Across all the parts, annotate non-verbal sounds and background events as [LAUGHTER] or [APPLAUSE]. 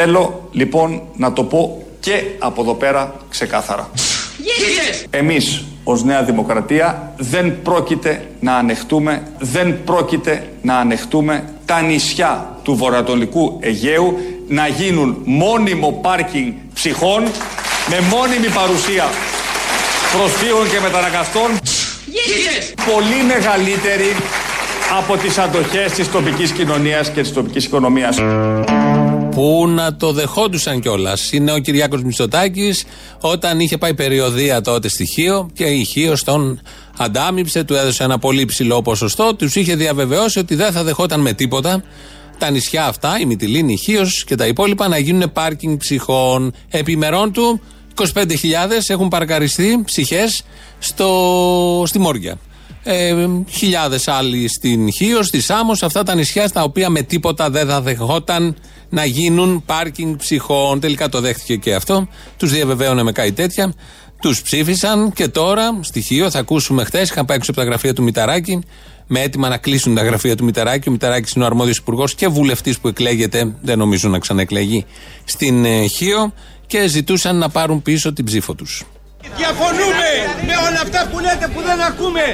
Θέλω λοιπόν να το πω και από εδώ πέρα ξεκάθαρα. Εμείς ως Νέα Δημοκρατία δεν πρόκειται να ανεχτούμε, δεν πρόκειται να ανεχτούμε τα νησιά του βορειοανατολικού Αιγαίου να γίνουν μόνιμο πάρκινγκ ψυχών με μόνιμη παρουσία προσφύγων και μεταναγκαστών πολύ μεγαλύτερη από τις αντοχές της τοπικής κοινωνίας και της τοπικής οικονομίας. Που να το δεχόντουσαν κιόλας. Είναι ο Κυριάκος Μητσοτάκης όταν είχε πάει περιοδία τότε στη Χίο και η Χίο τον αντάμυψε, του έδωσε ένα πολύ ψηλό ποσοστό, τους είχε διαβεβαιώσει ότι δεν θα δεχόταν με τίποτα τα νησιά αυτά, η Μυτιλίνη, η Χίο και τα υπόλοιπα να γίνουν πάρκινγκ ψυχών. Επιμερών του 25.000 έχουν παρκαριστεί ψυχές στη Μόρια. Ε, Χιλιάδες άλλοι στην Χίο, στη Σάμος, αυτά τα νησιά στα οποία με τίποτα δεν θα δεχόταν να γίνουν πάρκινγκ ψυχών. Τελικά το δέχτηκε και αυτό. Τους διαβεβαίωνε με κάτι τέτοια. Τους ψήφισαν και τώρα, στοιχείο, θα ακούσουμε χθες. Είχαν πάει έξω από τα γραφεία του Μηταράκη με έτοιμα να κλείσουν τα γραφεία του Μηταράκη. Ο Μηταράκης είναι ο αρμόδιος υπουργός και βουλευτής που εκλέγεται, δεν νομίζω να ξαναεκλεγεί, στην ε, Χίο και ζητούσαν να πάρουν πίσω την ψήφο τους. Διαφωνούμε με όλα αυτά που λέτε που δεν ακούμε.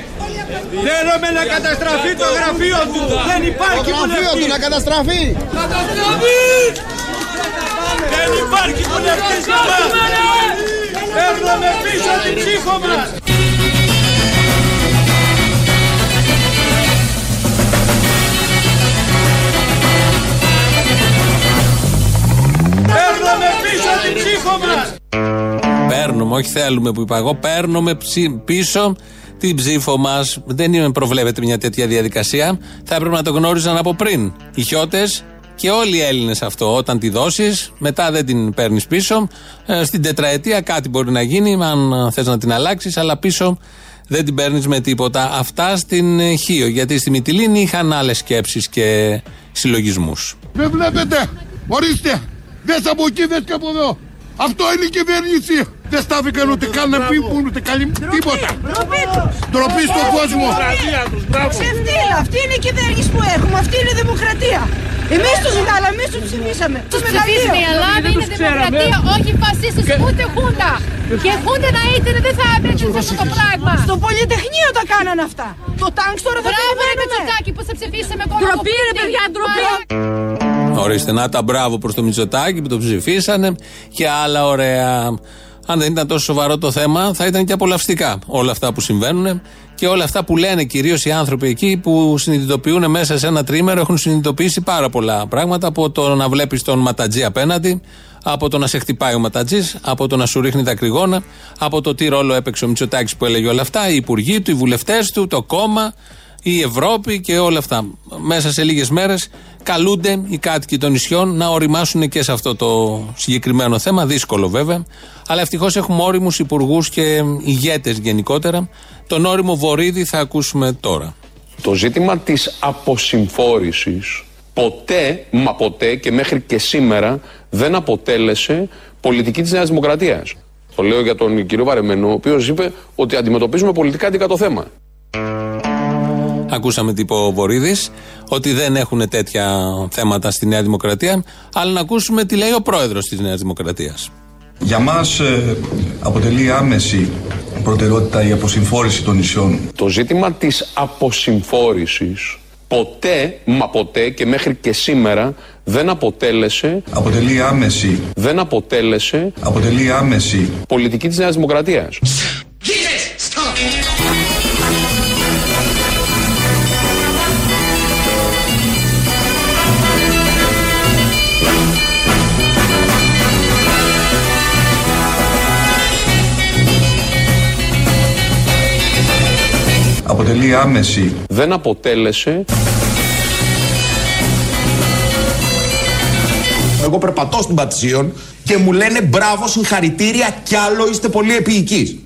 Θέλουμε να καταστραφεί το γραφείο του. Δεν υπάρχει Το γραφείο του να καταστραφεί. Δεν υπάρχει βουλευτής για μας. Παίρνουμε πίσω την ψήφο μας. Παίρνουμε πίσω την ψήφο μας. Παίρνουμε, όχι θέλουμε που είπα εγώ, παίρνουμε πίσω την ψήφο μας. Δεν είναι, προβλέπεται μια τέτοια διαδικασία. Θα έπρεπε να το γνώριζαν από πριν. Οι χιώτες και όλοι οι Έλληνες αυτό. Όταν τη δώσεις, μετά δεν την παίρνεις πίσω. Ε, στην τετραετία κάτι μπορεί να γίνει, αν θες να την αλλάξεις, αλλά πίσω δεν την παίρνεις με τίποτα. Αυτά στην ε, Χίο. Γιατί στη Μυτιλίνη είχαν άλλες σκέψεις και συλλογισμούς. Δεν βλέπετε. Ορίστε. Δες από εκεί, δες και από εδώ. Αυτό είναι η κυβέρνηση. Δεν στάθηκαν ούτε καν να πει που ούτε καλή τίποτα. Ντροπή στον κόσμο. Ξεφτύλα, αυτή είναι η κυβέρνηση που έχουμε, αυτή είναι η δημοκρατία. Εμείς τους βγάλαμε, εμείς τους ψηφίσαμε. Τους Ψηφίσαμε, η Ελλάδα είναι δημοκρατία, όχι φασίστες, ούτε χούντα. Και χούντα να ήταν, δεν θα έπρεπε αυτό το πράγμα. Στο Πολυτεχνείο τα κάνανε αυτά. Το τάγκ τώρα θα Μπράβο ρε περιμένουμε. Μητσοτάκη που σε ψηφίσαμε κόμμα Ντροπή ρε παιδιά, ντροπή. Ορίστε, να τα μπράβο προς το Μητσοτάκι που το ψηφίσανε και άλλα ωραία. Αν δεν ήταν τόσο σοβαρό το θέμα, θα ήταν και απολαυστικά όλα αυτά που συμβαίνουν και όλα αυτά που λένε κυρίως οι άνθρωποι εκεί που συνειδητοποιούν μέσα σε ένα τρίμερο έχουν συνειδητοποιήσει πάρα πολλά πράγματα από το να βλέπεις τον ματατζή απέναντι, από το να σε χτυπάει ο ματατζής, από το να σου ρίχνει δακρυγόνα, από το τι ρόλο έπαιξε ο Μητσοτάκης που έλεγε όλα αυτά, οι υπουργοί του, οι βουλευτές του, το κόμμα, η Ευρώπη και όλα αυτά. Μέσα σε λίγες μέρες καλούνται οι κάτοικοι των νησιών να οριμάσουν και σε αυτό το συγκεκριμένο θέμα. Δύσκολο βέβαια. Αλλά ευτυχώς έχουμε όριμους υπουργούς και ηγέτες γενικότερα. Τον όριμο Βορύδη θα ακούσουμε τώρα. Το ζήτημα της αποσυμφόρησης ποτέ, μα ποτέ και μέχρι και σήμερα δεν αποτέλεσε πολιτική της Νέας Δημοκρατίας. Το λέω για τον κύριο Βαρεμένο, ο οποίος είπε ότι αντιμετωπίζουμε πολιτικά αντικά το θέμα. Ακούσαμε τι είπε ο Βορύδης, ότι δεν έχουν τέτοια θέματα στη Νέα Δημοκρατία. Αλλά να ακούσουμε τι λέει ο πρόεδρος της Νέας Δημοκρατίας. Για μας ε, αποτελεί άμεση προτεραιότητα η αποσυμφόρηση των νησιών. Το ζήτημα της αποσυμφόρησης ποτέ, μα ποτέ και μέχρι και σήμερα δεν αποτέλεσε, Αποτελεί άμεση, δεν αποτέλεσε αποτελεί άμεση πολιτική της Νέας Δημοκρατίας. Αποτελεί άμεση Δεν αποτέλεσε Εγώ περπατώ στην Πατησίων και μου λένε μπράβο, συγχαρητήρια κι άλλο είστε πολύ επίοικοι.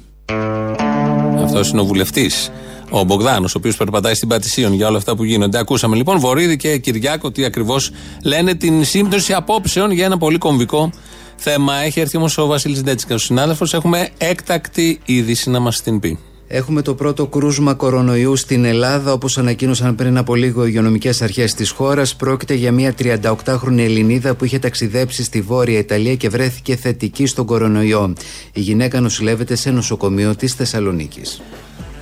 Αυτός είναι ο βουλευτής, ο Μπογδάνος, ο οποίος περπατάει στην Πατησίων για όλα αυτά που γίνονται. Ακούσαμε λοιπόν Βορύδη και Κυριάκο τι ακριβώς λένε την σύμπτωση απόψεων για ένα πολύ κομβικό θέμα. Έχει έρθει όμως ο Βασίλης Ντέτσικας, ο συνάδελφος. Έχουμε έκτακτη είδηση να μας την πει. Έχουμε το πρώτο κρούσμα κορονοϊού στην Ελλάδα, όπως ανακοίνωσαν πριν από λίγο οι υγειονομικές αρχές της χώρας. Πρόκειται για μια 38χρονη Ελληνίδα που είχε ταξιδέψει στη Βόρεια Ιταλία και βρέθηκε θετική στον κορονοϊό. Η γυναίκα νοσηλεύεται σε νοσοκομείο της Θεσσαλονίκης.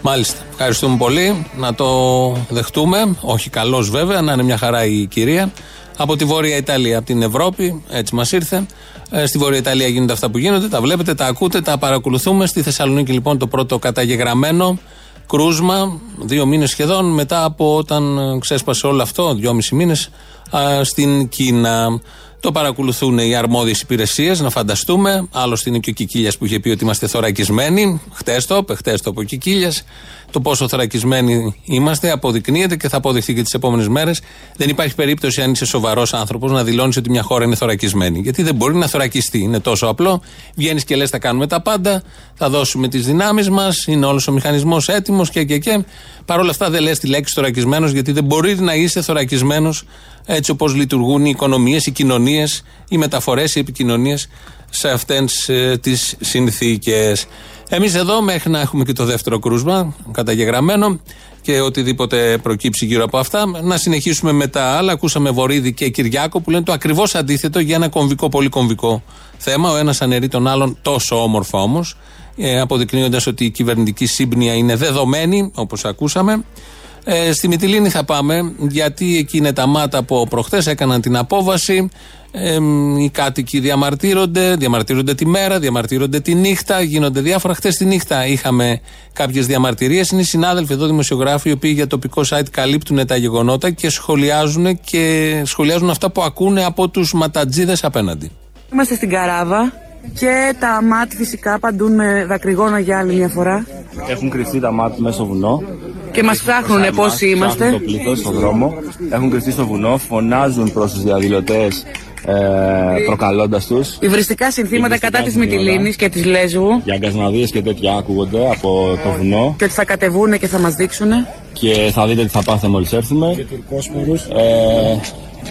Μάλιστα. Ευχαριστούμε πολύ. Να το δεχτούμε. Όχι καλώ βέβαια, να είναι μια χαρά η κυρία. Από τη Βόρεια Ιταλία, από την Ευρώπη, έτσι μας ήρθε. Ε, στη Βόρεια Ιταλία γίνονται αυτά που γίνονται, τα βλέπετε, τα ακούτε, τα παρακολουθούμε. Στη Θεσσαλονίκη λοιπόν το πρώτο καταγεγραμμένο κρούσμα, δύο μήνες σχεδόν μετά από όταν ξέσπασε όλο αυτό, δυόμισι μήνε, στην Κίνα. Το παρακολουθούν οι αρμόδιες υπηρεσίες, να φανταστούμε. Άλλωστε είναι και ο Κικίλιας που είχε πει ότι είμαστε θωρακισμένοι. Χτες το είπε, χτες το είπε ο Κικίλιας. Το πόσο θωρακισμένοι είμαστε αποδεικνύεται και θα αποδειχθεί και τις επόμενες μέρες. Δεν υπάρχει περίπτωση, αν είσαι σοβαρός άνθρωπος, να δηλώνεις ότι μια χώρα είναι θωρακισμένη. Γιατί δεν μπορεί να θωρακιστεί. Είναι τόσο απλό. Βγαίνεις και λες: Θα κάνουμε τα πάντα, θα δώσουμε τις δυνάμεις μας, είναι όλος ο μηχανισμός έτοιμος και, και, και. Παρ' όλα αυτά δεν λες τη λέξη θωρακισμένος, γιατί δεν μπορεί να είσαι θωρακισμένος έτσι όπως λειτουργούν οι οικονομίες, οι κοινωνίες, οι μεταφορές, οι επικοινωνίες σε αυτές ε, τις συνθήκες. Εμείς εδώ, μέχρι να έχουμε και το δεύτερο κρούσμα καταγεγραμμένο και οτιδήποτε προκύψει γύρω από αυτά, να συνεχίσουμε με τα άλλα. Ακούσαμε Βορύδη και Κυριάκο που λένε το ακριβώς αντίθετο για ένα κομβικό, πολύ κομβικό θέμα. Ο ένας αναιρεί τον άλλον τόσο όμορφα όμως, ε, αποδεικνύοντας ότι η κυβερνητική σύμπνοια είναι δεδομένη, όπως ακούσαμε. Ε, στη Μυτιλίνη θα πάμε, γιατί εκεί είναι τα μάτα που προχθέ έκαναν την απόβαση. Ε, οι κάτοικοι διαμαρτύρονται, διαμαρτύρονται τη μέρα, διαμαρτύρονται τη νύχτα, γίνονται διάφορα. Χθες τη νύχτα είχαμε κάποιες διαμαρτυρίες. Είναι οι συνάδελφοι εδώ, δημοσιογράφοι, οι οποίοι για τοπικό site καλύπτουν τα γεγονότα και σχολιάζουν, και σχολιάζουν αυτά που ακούνε από τους ματατζίδες απέναντι. Είμαστε στην Καράβα και τα ΜΑΤ φυσικά παντούν με δακρυγόνα για άλλη μια φορά. Έχουν κρυφτεί τα ΜΑΤ μέσα στο βουνό. Και μας ψάχνουν πόσοι είμαστε. το πλήθος στον δρόμο. Έχουν κρυφτεί στο βουνό, φωνάζουν προς τους διαδηλωτές ε, προκαλώντας τους. Υβριστικά συνθήματα κατά της Μυτιλίνης και της Λέσβου. Για αγκασμαδίε και τέτοια ακούγονται από το βουνό. Και ότι θα κατεβούν και θα μας δείξουν. Και θα δείτε τι θα πάθετε μόλις έρθουμε. Και ε,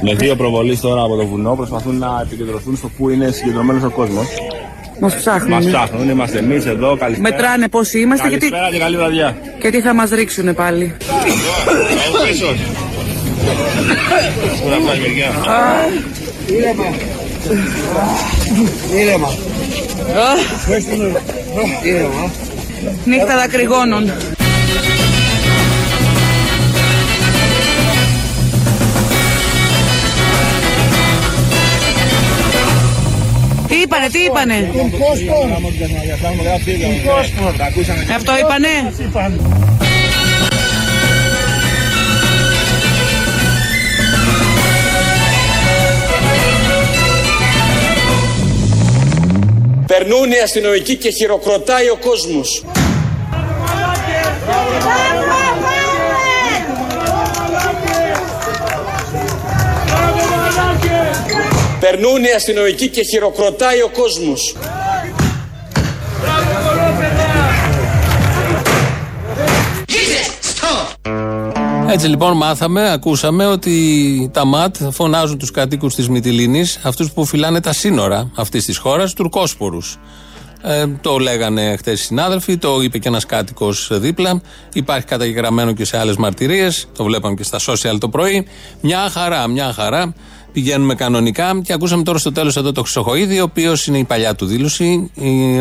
με δύο προβολής τώρα από το βουνό προσπαθούν να επικεντρωθούν στο πού είναι συγκεντρωμένος ο κόσμος. Μας ψάχνουν. Μας ψάχνουν, είμαστε εμείς εδώ. Καλησπέρα. Μετράνε πόσοι είμαστε Καλησπέρα και καλή βραδιά. Και τι θα μας ρίξουν πάλι. Ήρεμα. Ήρεμα. Ήρεμα. Νύχτα δακρυγόνων. Τι είπανε, τι είπανε; Αυτό είπανε; Περνούν οι αστυνομικοί και χειροκροτάει ο κόσμος. Περνούν οι αστυνομικοί και χειροκροτάει ο κόσμος. Έτσι λοιπόν μάθαμε, ακούσαμε ότι τα ΜΑΤ φωνάζουν τους κατοίκους της Μυτιλίνης, αυτούς που φυλάνε τα σύνορα αυτής της χώρας, τουρκόσπορους. Ε, το λέγανε χθες οι συνάδελφοι, το είπε και ένας κάτοικος δίπλα. Υπάρχει καταγεγραμμένο και σε άλλες μαρτυρίες. Το βλέπαμε και στα social το πρωί. Μια χαρά, μια χαρά. Πηγαίνουμε κανονικά και ακούσαμε τώρα στο τέλος εδώ το Χρυσοχοίδη, ο οποίος είναι η παλιά του δήλωση,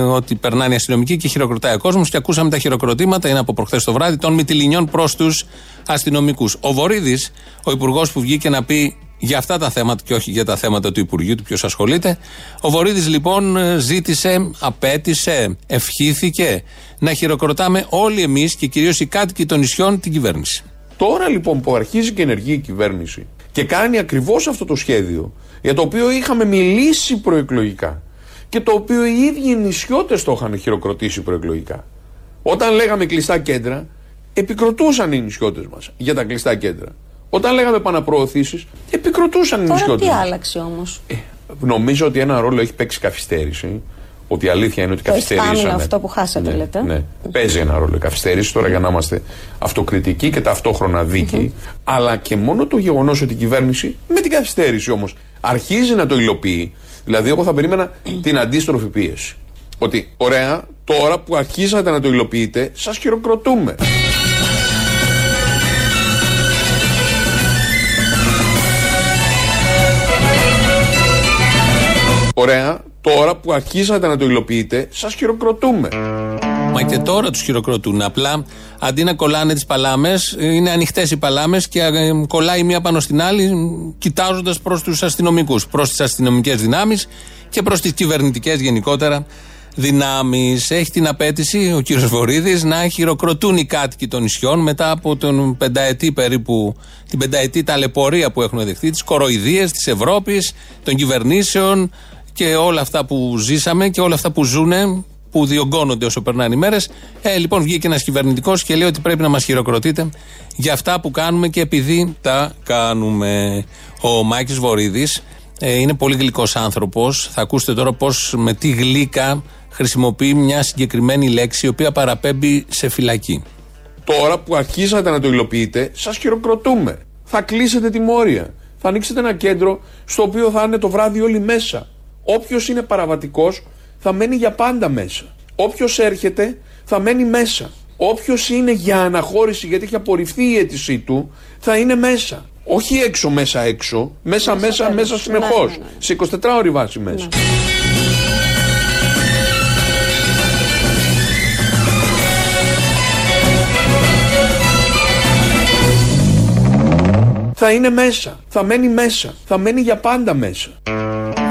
ότι περνάνε οι αστυνομικοί και χειροκροτάει ο κόσμος. Και ακούσαμε τα χειροκροτήματα, είναι από προχθές το βράδυ, των Μυτιλινιών προς τους αστυνομικούς. Ο Βορύδης, ο υπουργός που βγήκε να πει για αυτά τα θέματα και όχι για τα θέματα του Υπουργείου, του ποιος ασχολείται. Ο Βορύδης λοιπόν ζήτησε, απέτησε, ευχήθηκε να χειροκροτάμε όλοι εμείς και κυρίως οι κάτοικοι των νησιών την κυβέρνηση. Τώρα λοιπόν που αρχίζει και ενεργεί η κυβέρνηση και κάνει ακριβώς αυτό το σχέδιο για το οποίο είχαμε μιλήσει προεκλογικά και το οποίο οι ίδιοι οι νησιώτες το είχαν χειροκροτήσει προεκλογικά. Όταν λέγαμε κλειστά κέντρα, επικροτούσαν οι νησιώτες μας για τα κλειστά κέντρα. Όταν λέγαμε επαναπροωθήσεις, επικροτούσαν οι νησιώτες. Τώρα τι μας. άλλαξε όμως; Ε, νομίζω ότι ένα ρόλο έχει παίξει καθυστέρηση. Ότι η αλήθεια είναι ότι Το καθυστερήσαμε. εξάμεινο αυτό που χάσατε, ναι, λέτε. Ναι. Παίζει ένα ρόλο η καθυστέρηση τώρα για να είμαστε αυτοκριτικοί και ταυτόχρονα δίκαιοι. Αλλά και μόνο το γεγονός ότι η κυβέρνηση, με την καθυστέρηση όμως, αρχίζει να το υλοποιεί. Δηλαδή, εγώ θα περίμενα την αντίστροφη πίεση. Ότι ωραία, Τώρα που αρχίσατε να το υλοποιείτε, σας χειροκροτούμε. Ωραία. Τώρα που αρχίσατε να το υλοποιείτε, σας χειροκροτούμε. Μα και τώρα τους χειροκροτούν. Απλά αντί να κολλάνε τις παλάμες, είναι ανοιχτές οι παλάμες και ε, κολλάει μία πάνω στην άλλη, κοιτάζοντας προς τους αστυνομικούς, προς τις αστυνομικές δυνάμεις και προς τις κυβερνητικές γενικότερα δυνάμεις. Έχει την απέτηση ο κύριος Βορύδης να χειροκροτούν οι κάτοικοι των νησιών μετά από τον πενταετή περίπου, την πενταετή ταλαιπωρία που έχουν δεχτεί, τις κοροϊδίες της Ευρώπης, των κυβερνήσεων και όλα αυτά που ζήσαμε και όλα αυτά που ζούνε που διωγγώνονται όσο περνάνε οι μέρες. Ε, λοιπόν, βγήκε ένας κυβερνητικός και λέει ότι πρέπει να μας χειροκροτείτε για αυτά που κάνουμε και επειδή τα κάνουμε. Ο Μάκη Βορύδης ε, είναι πολύ γλυκός άνθρωπος. Θα ακούσετε τώρα πώς με τι γλύκα χρησιμοποιεί μια συγκεκριμένη λέξη η οποία παραπέμπει σε φυλακή. Τώρα που αρχίσατε να το υλοποιείτε, σας χειροκροτούμε. Θα κλείσετε τη μόρια. Θα ανοίξετε ένα κέντρο στο οποίο θα είναι το βράδυ όλοι μέσα. Όποιος είναι παραβατικός θα μένει για πάντα μέσα. Όποιος έρχεται θα μένει μέσα. Όποιος είναι για αναχώρηση γιατί έχει απορριφθεί η αίτησή του θα είναι μέσα. Όχι έξω μέσα έξω, μέσα μέσα μέσα, μέσα συνεχώς. Σε 24 ώρη βάση μέσα. Θα είναι μέσα, θα μένει μέσα, θα μένει για πάντα μέσα.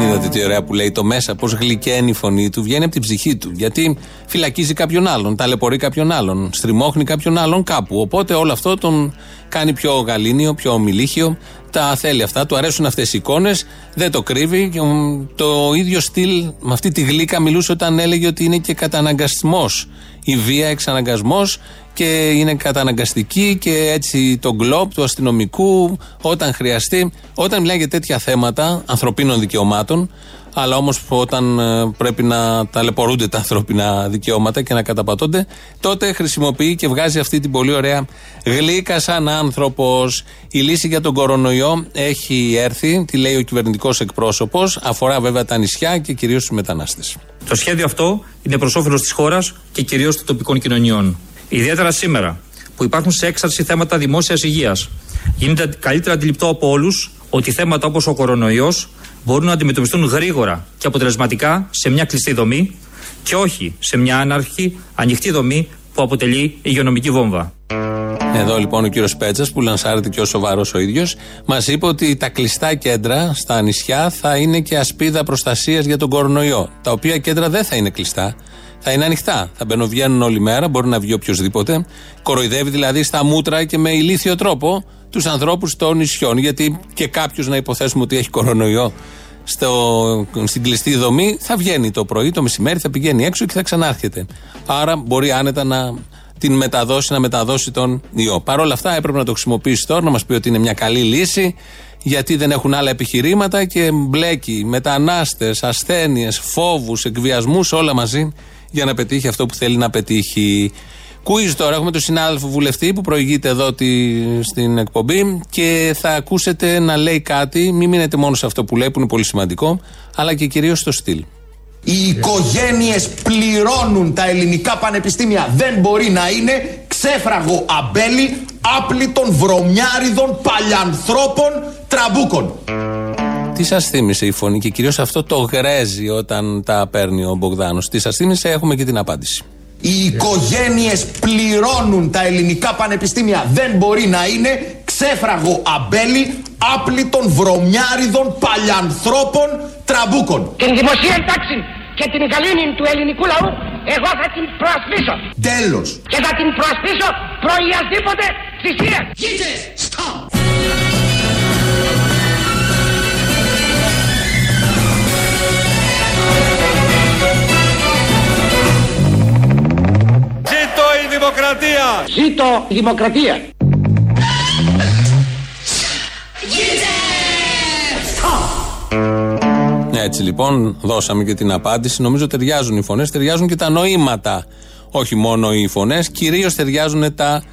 Είδατε τι ωραία που λέει το μέσα, πώς γλυκαίνει η φωνή του, βγαίνει από την ψυχή του. Γιατί φυλακίζει κάποιον άλλον, ταλαιπωρεί κάποιον άλλον, στριμώχνει κάποιον άλλον κάπου. Οπότε όλο αυτό τον κάνει πιο γαλήνιο, πιο ομιλίχιο. Τα θέλει αυτά, του αρέσουν αυτές οι εικόνες, δεν το κρύβει. Το ίδιο στυλ με αυτή τη γλύκα μιλούσε όταν έλεγε ότι είναι και καταναγκασμός. Η βία εξαναγκασμό και είναι καταναγκαστική και έτσι το γκλόπ του αστυνομικού όταν χρειαστεί. Όταν μιλάει για τέτοια θέματα ανθρωπίνων δικαιωμάτων, αλλά όμως όταν ε, πρέπει να ταλαιπωρούνται τα ανθρώπινα δικαιώματα και να καταπατώνται, τότε χρησιμοποιεί και βγάζει αυτή την πολύ ωραία γλύκα σαν άνθρωπος. Η λύση για τον κορονοϊό έχει έρθει, τη λέει ο κυβερνητικός εκπρόσωπος, αφορά βέβαια τα νησιά και κυρίως τους μετανάστες. Το σχέδιο αυτό είναι προς όφελος της χώρας και κυρίως των τοπικών κοινωνιών. Ιδιαίτερα σήμερα που υπάρχουν σε έξαρση θέματα δημόσιας υγείας, γίνεται καλύτερα αντιληπτό από όλους ότι θέματα όπως ο κορονοϊός μπορούν να αντιμετωπιστούν γρήγορα και αποτελεσματικά σε μια κλειστή δομή και όχι σε μια άναρχη, ανοιχτή δομή που αποτελεί υγειονομική βόμβα. Εδώ λοιπόν ο κύριος Πέτσας, που λανσάρεται και ο σοβαρός ο ίδιος, μας είπε ότι τα κλειστά κέντρα στα νησιά θα είναι και ασπίδα προστασίας για τον κορονοϊό. Τα οποία κέντρα δεν θα είναι κλειστά θα είναι ανοιχτά. Θα μπαινοβγαίνουν όλη μέρα, μπορεί να βγει οποιοδήποτε. Κοροϊδεύει δηλαδή στα μούτρα και με ηλίθιο τρόπο τους ανθρώπους των νησιών. Γιατί και κάποιος να υποθέσουμε ότι έχει κορονοϊό στο, στην κλειστή δομή, θα βγαίνει το πρωί, το μεσημέρι, θα πηγαίνει έξω και θα ξανάρχεται. Άρα μπορεί άνετα να την μεταδώσει, να μεταδώσει τον ιό. Παρ' όλα αυτά έπρεπε να το χρησιμοποιήσει τώρα, να μας πει ότι είναι μια καλή λύση, γιατί δεν έχουν άλλα επιχειρήματα και μπλέκει μετανάστες, ασθένειες, φόβους, εκβιασμούς, όλα μαζί για να πετύχει αυτό που θέλει να πετύχει. Κουίζ τώρα, έχουμε τον συνάδελφο βουλευτή που προηγείται εδώ τη, στην εκπομπή και θα ακούσετε να λέει κάτι. Μην μείνετε μόνο σε αυτό που λέει, που είναι πολύ σημαντικό, αλλά και κυρίως στο στυλ. Οι οικογένειες πληρώνουν τα ελληνικά πανεπιστήμια. Δεν μπορεί να είναι ξέφραγο αμπέλι άπλυτων βρωμιάριδων παλιανθρώπων τραμπούκων. Τι σας θύμισε η φωνή και κυρίως αυτό το γρέζι όταν τα παίρνει ο Μπογδάνος; Τι σας θύμισε, έχουμε και την απάντηση. Οι οικογένειες πληρώνουν τα ελληνικά πανεπιστήμια. Δεν μπορεί να είναι ξέφραγο αμπέλι άπλυτων βρωμιάριδων παλιανθρώπων τραμπούκων. Την δημοσία τάξη και την γαλήνη του ελληνικού λαού εγώ θα την προασπίσω. Τέλος. Και θα την προασπίσω προ οιασδήποτε θυσία. Stop. Δημοκρατία! Ζήτω η δημοκρατία! Έτσι λοιπόν δώσαμε και την απάντηση. Νομίζω ταιριάζουν οι φωνές, ταιριάζουν και τα νοήματα. Όχι μόνο οι φωνές, κυρίως ταιριάζουν τα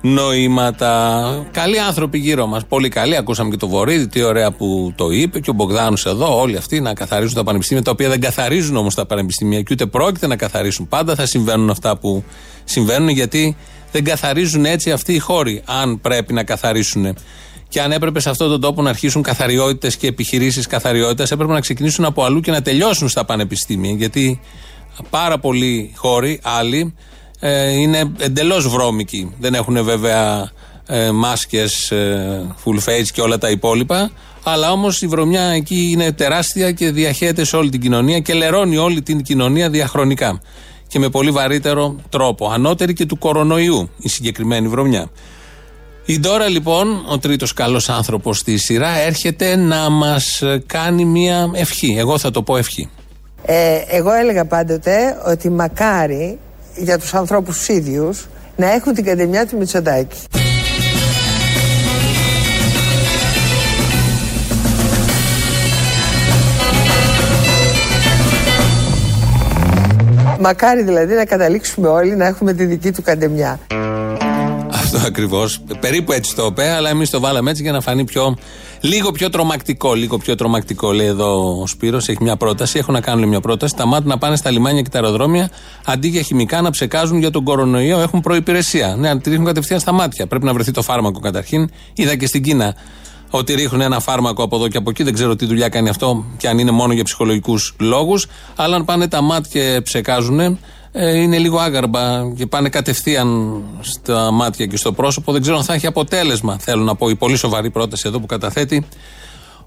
νοήματα. Καλοί άνθρωποι γύρω μας. Πολύ καλοί. Ακούσαμε και το Βορύδι, τι ωραία που το είπε. Και ο Μπογδάνος εδώ, όλοι αυτοί να καθαρίζουν τα πανεπιστήμια, τα οποία δεν καθαρίζουν όμως τα πανεπιστήμια και ούτε πρόκειται να καθαρίσουν. Πάντα θα συμβαίνουν αυτά που συμβαίνουν, γιατί δεν καθαρίζουν έτσι αυτοί οι χώροι, αν πρέπει να καθαρίσουν. Και αν έπρεπε σε αυτόν τον τόπο να αρχίσουν καθαριότητες και επιχειρήσεις καθαριότητας, έπρεπε να ξεκινήσουν από αλλού και να τελειώσουν στα πανεπιστήμια. Γιατί πάρα πολλοί χώροι, άλλοι, ε, είναι εντελώς βρώμικοι. Δεν έχουν βέβαια ε, μάσκες, ε, full face και όλα τα υπόλοιπα. Αλλά όμως η βρωμιά εκεί είναι τεράστια και διαχέεται σε όλη την κοινωνία και λερώνει όλη την κοινωνία διαχρονικά. Και με πολύ βαρύτερο τρόπο. Ανώτερη και του κορονοϊού η συγκεκριμένη βρωμιά. Η Ντόρα λοιπόν, ο τρίτος καλός άνθρωπος στη σειρά, έρχεται να μας κάνει μια ευχή. Εγώ θα το πω ευχή. Ε, εγώ έλεγα πάντοτε ότι μακάρι για τους ανθρώπους τους ίδιους να έχουν την καντεμιά του Μητσοτάκη. Μακάρι δηλαδή να καταλήξουμε όλοι να έχουμε τη δική του καντεμιά. Αυτό ακριβώς. Περίπου έτσι το είπε, αλλά εμείς το βάλαμε έτσι για να φανεί πιο. Λίγο πιο τρομακτικό. Λίγο πιο τρομακτικό, λέει εδώ ο Σπύρος. Έχει μια πρόταση. Έχω να κάνω μια πρόταση. Τα μάτια να πάνε στα λιμάνια και τα αεροδρόμια αντί για χημικά να ψεκάζουν για τον κορονοϊό. Έχουν προπηρεσία. Ναι, να τη ρίχνουν κατευθείαν στα μάτια. Πρέπει να βρεθεί το φάρμακο καταρχήν. Είδα και στην Κίνα ότι ρίχνουν ένα φάρμακο από εδώ και από εκεί. Δεν ξέρω τι δουλειά κάνει αυτό και αν είναι μόνο για ψυχολογικούς λόγους. Αλλά αν πάνε τα μάτια και ψεκάζουν, ε, είναι λίγο άγαρμπα και πάνε κατευθείαν στα μάτια και στο πρόσωπο. Δεν ξέρω αν θα έχει αποτέλεσμα. Θέλω να πω η πολύ σοβαρή πρόταση εδώ που καταθέτει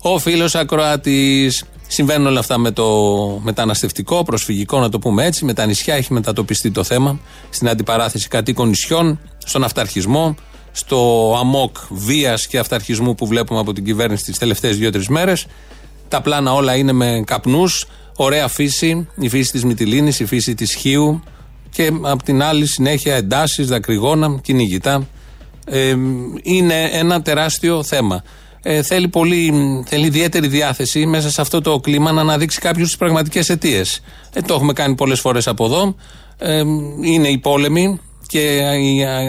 ο φίλος Ακροάτης. Συμβαίνουν όλα αυτά με το μεταναστευτικό, προσφυγικό, να το πούμε έτσι. Με τα νησιά έχει μετατοπιστεί το θέμα. Στην αντιπαράθεση κατοίκων νησιών, στον αυταρχισμό, στο αμόκ βίας και αυταρχισμού που βλέπουμε από την κυβέρνηση τις τελευταίες δύο-τρεις μέρες. Τα πλάνα όλα είναι με καπνούς. Ωραία φύση, η φύση της Μυτιλίνης, η φύση της Χίου και απ' την άλλη συνέχεια εντάσεις, δακρυγόνα, κυνηγητά. Ε, είναι ένα τεράστιο θέμα. Ε, θέλει, πολύ, θέλει ιδιαίτερη διάθεση μέσα σε αυτό το κλίμα να αναδείξει κάποιους τις πραγματικές αιτίες. Ε, το έχουμε κάνει πολλές φορές από εδώ. Ε, είναι οι πόλεμοι και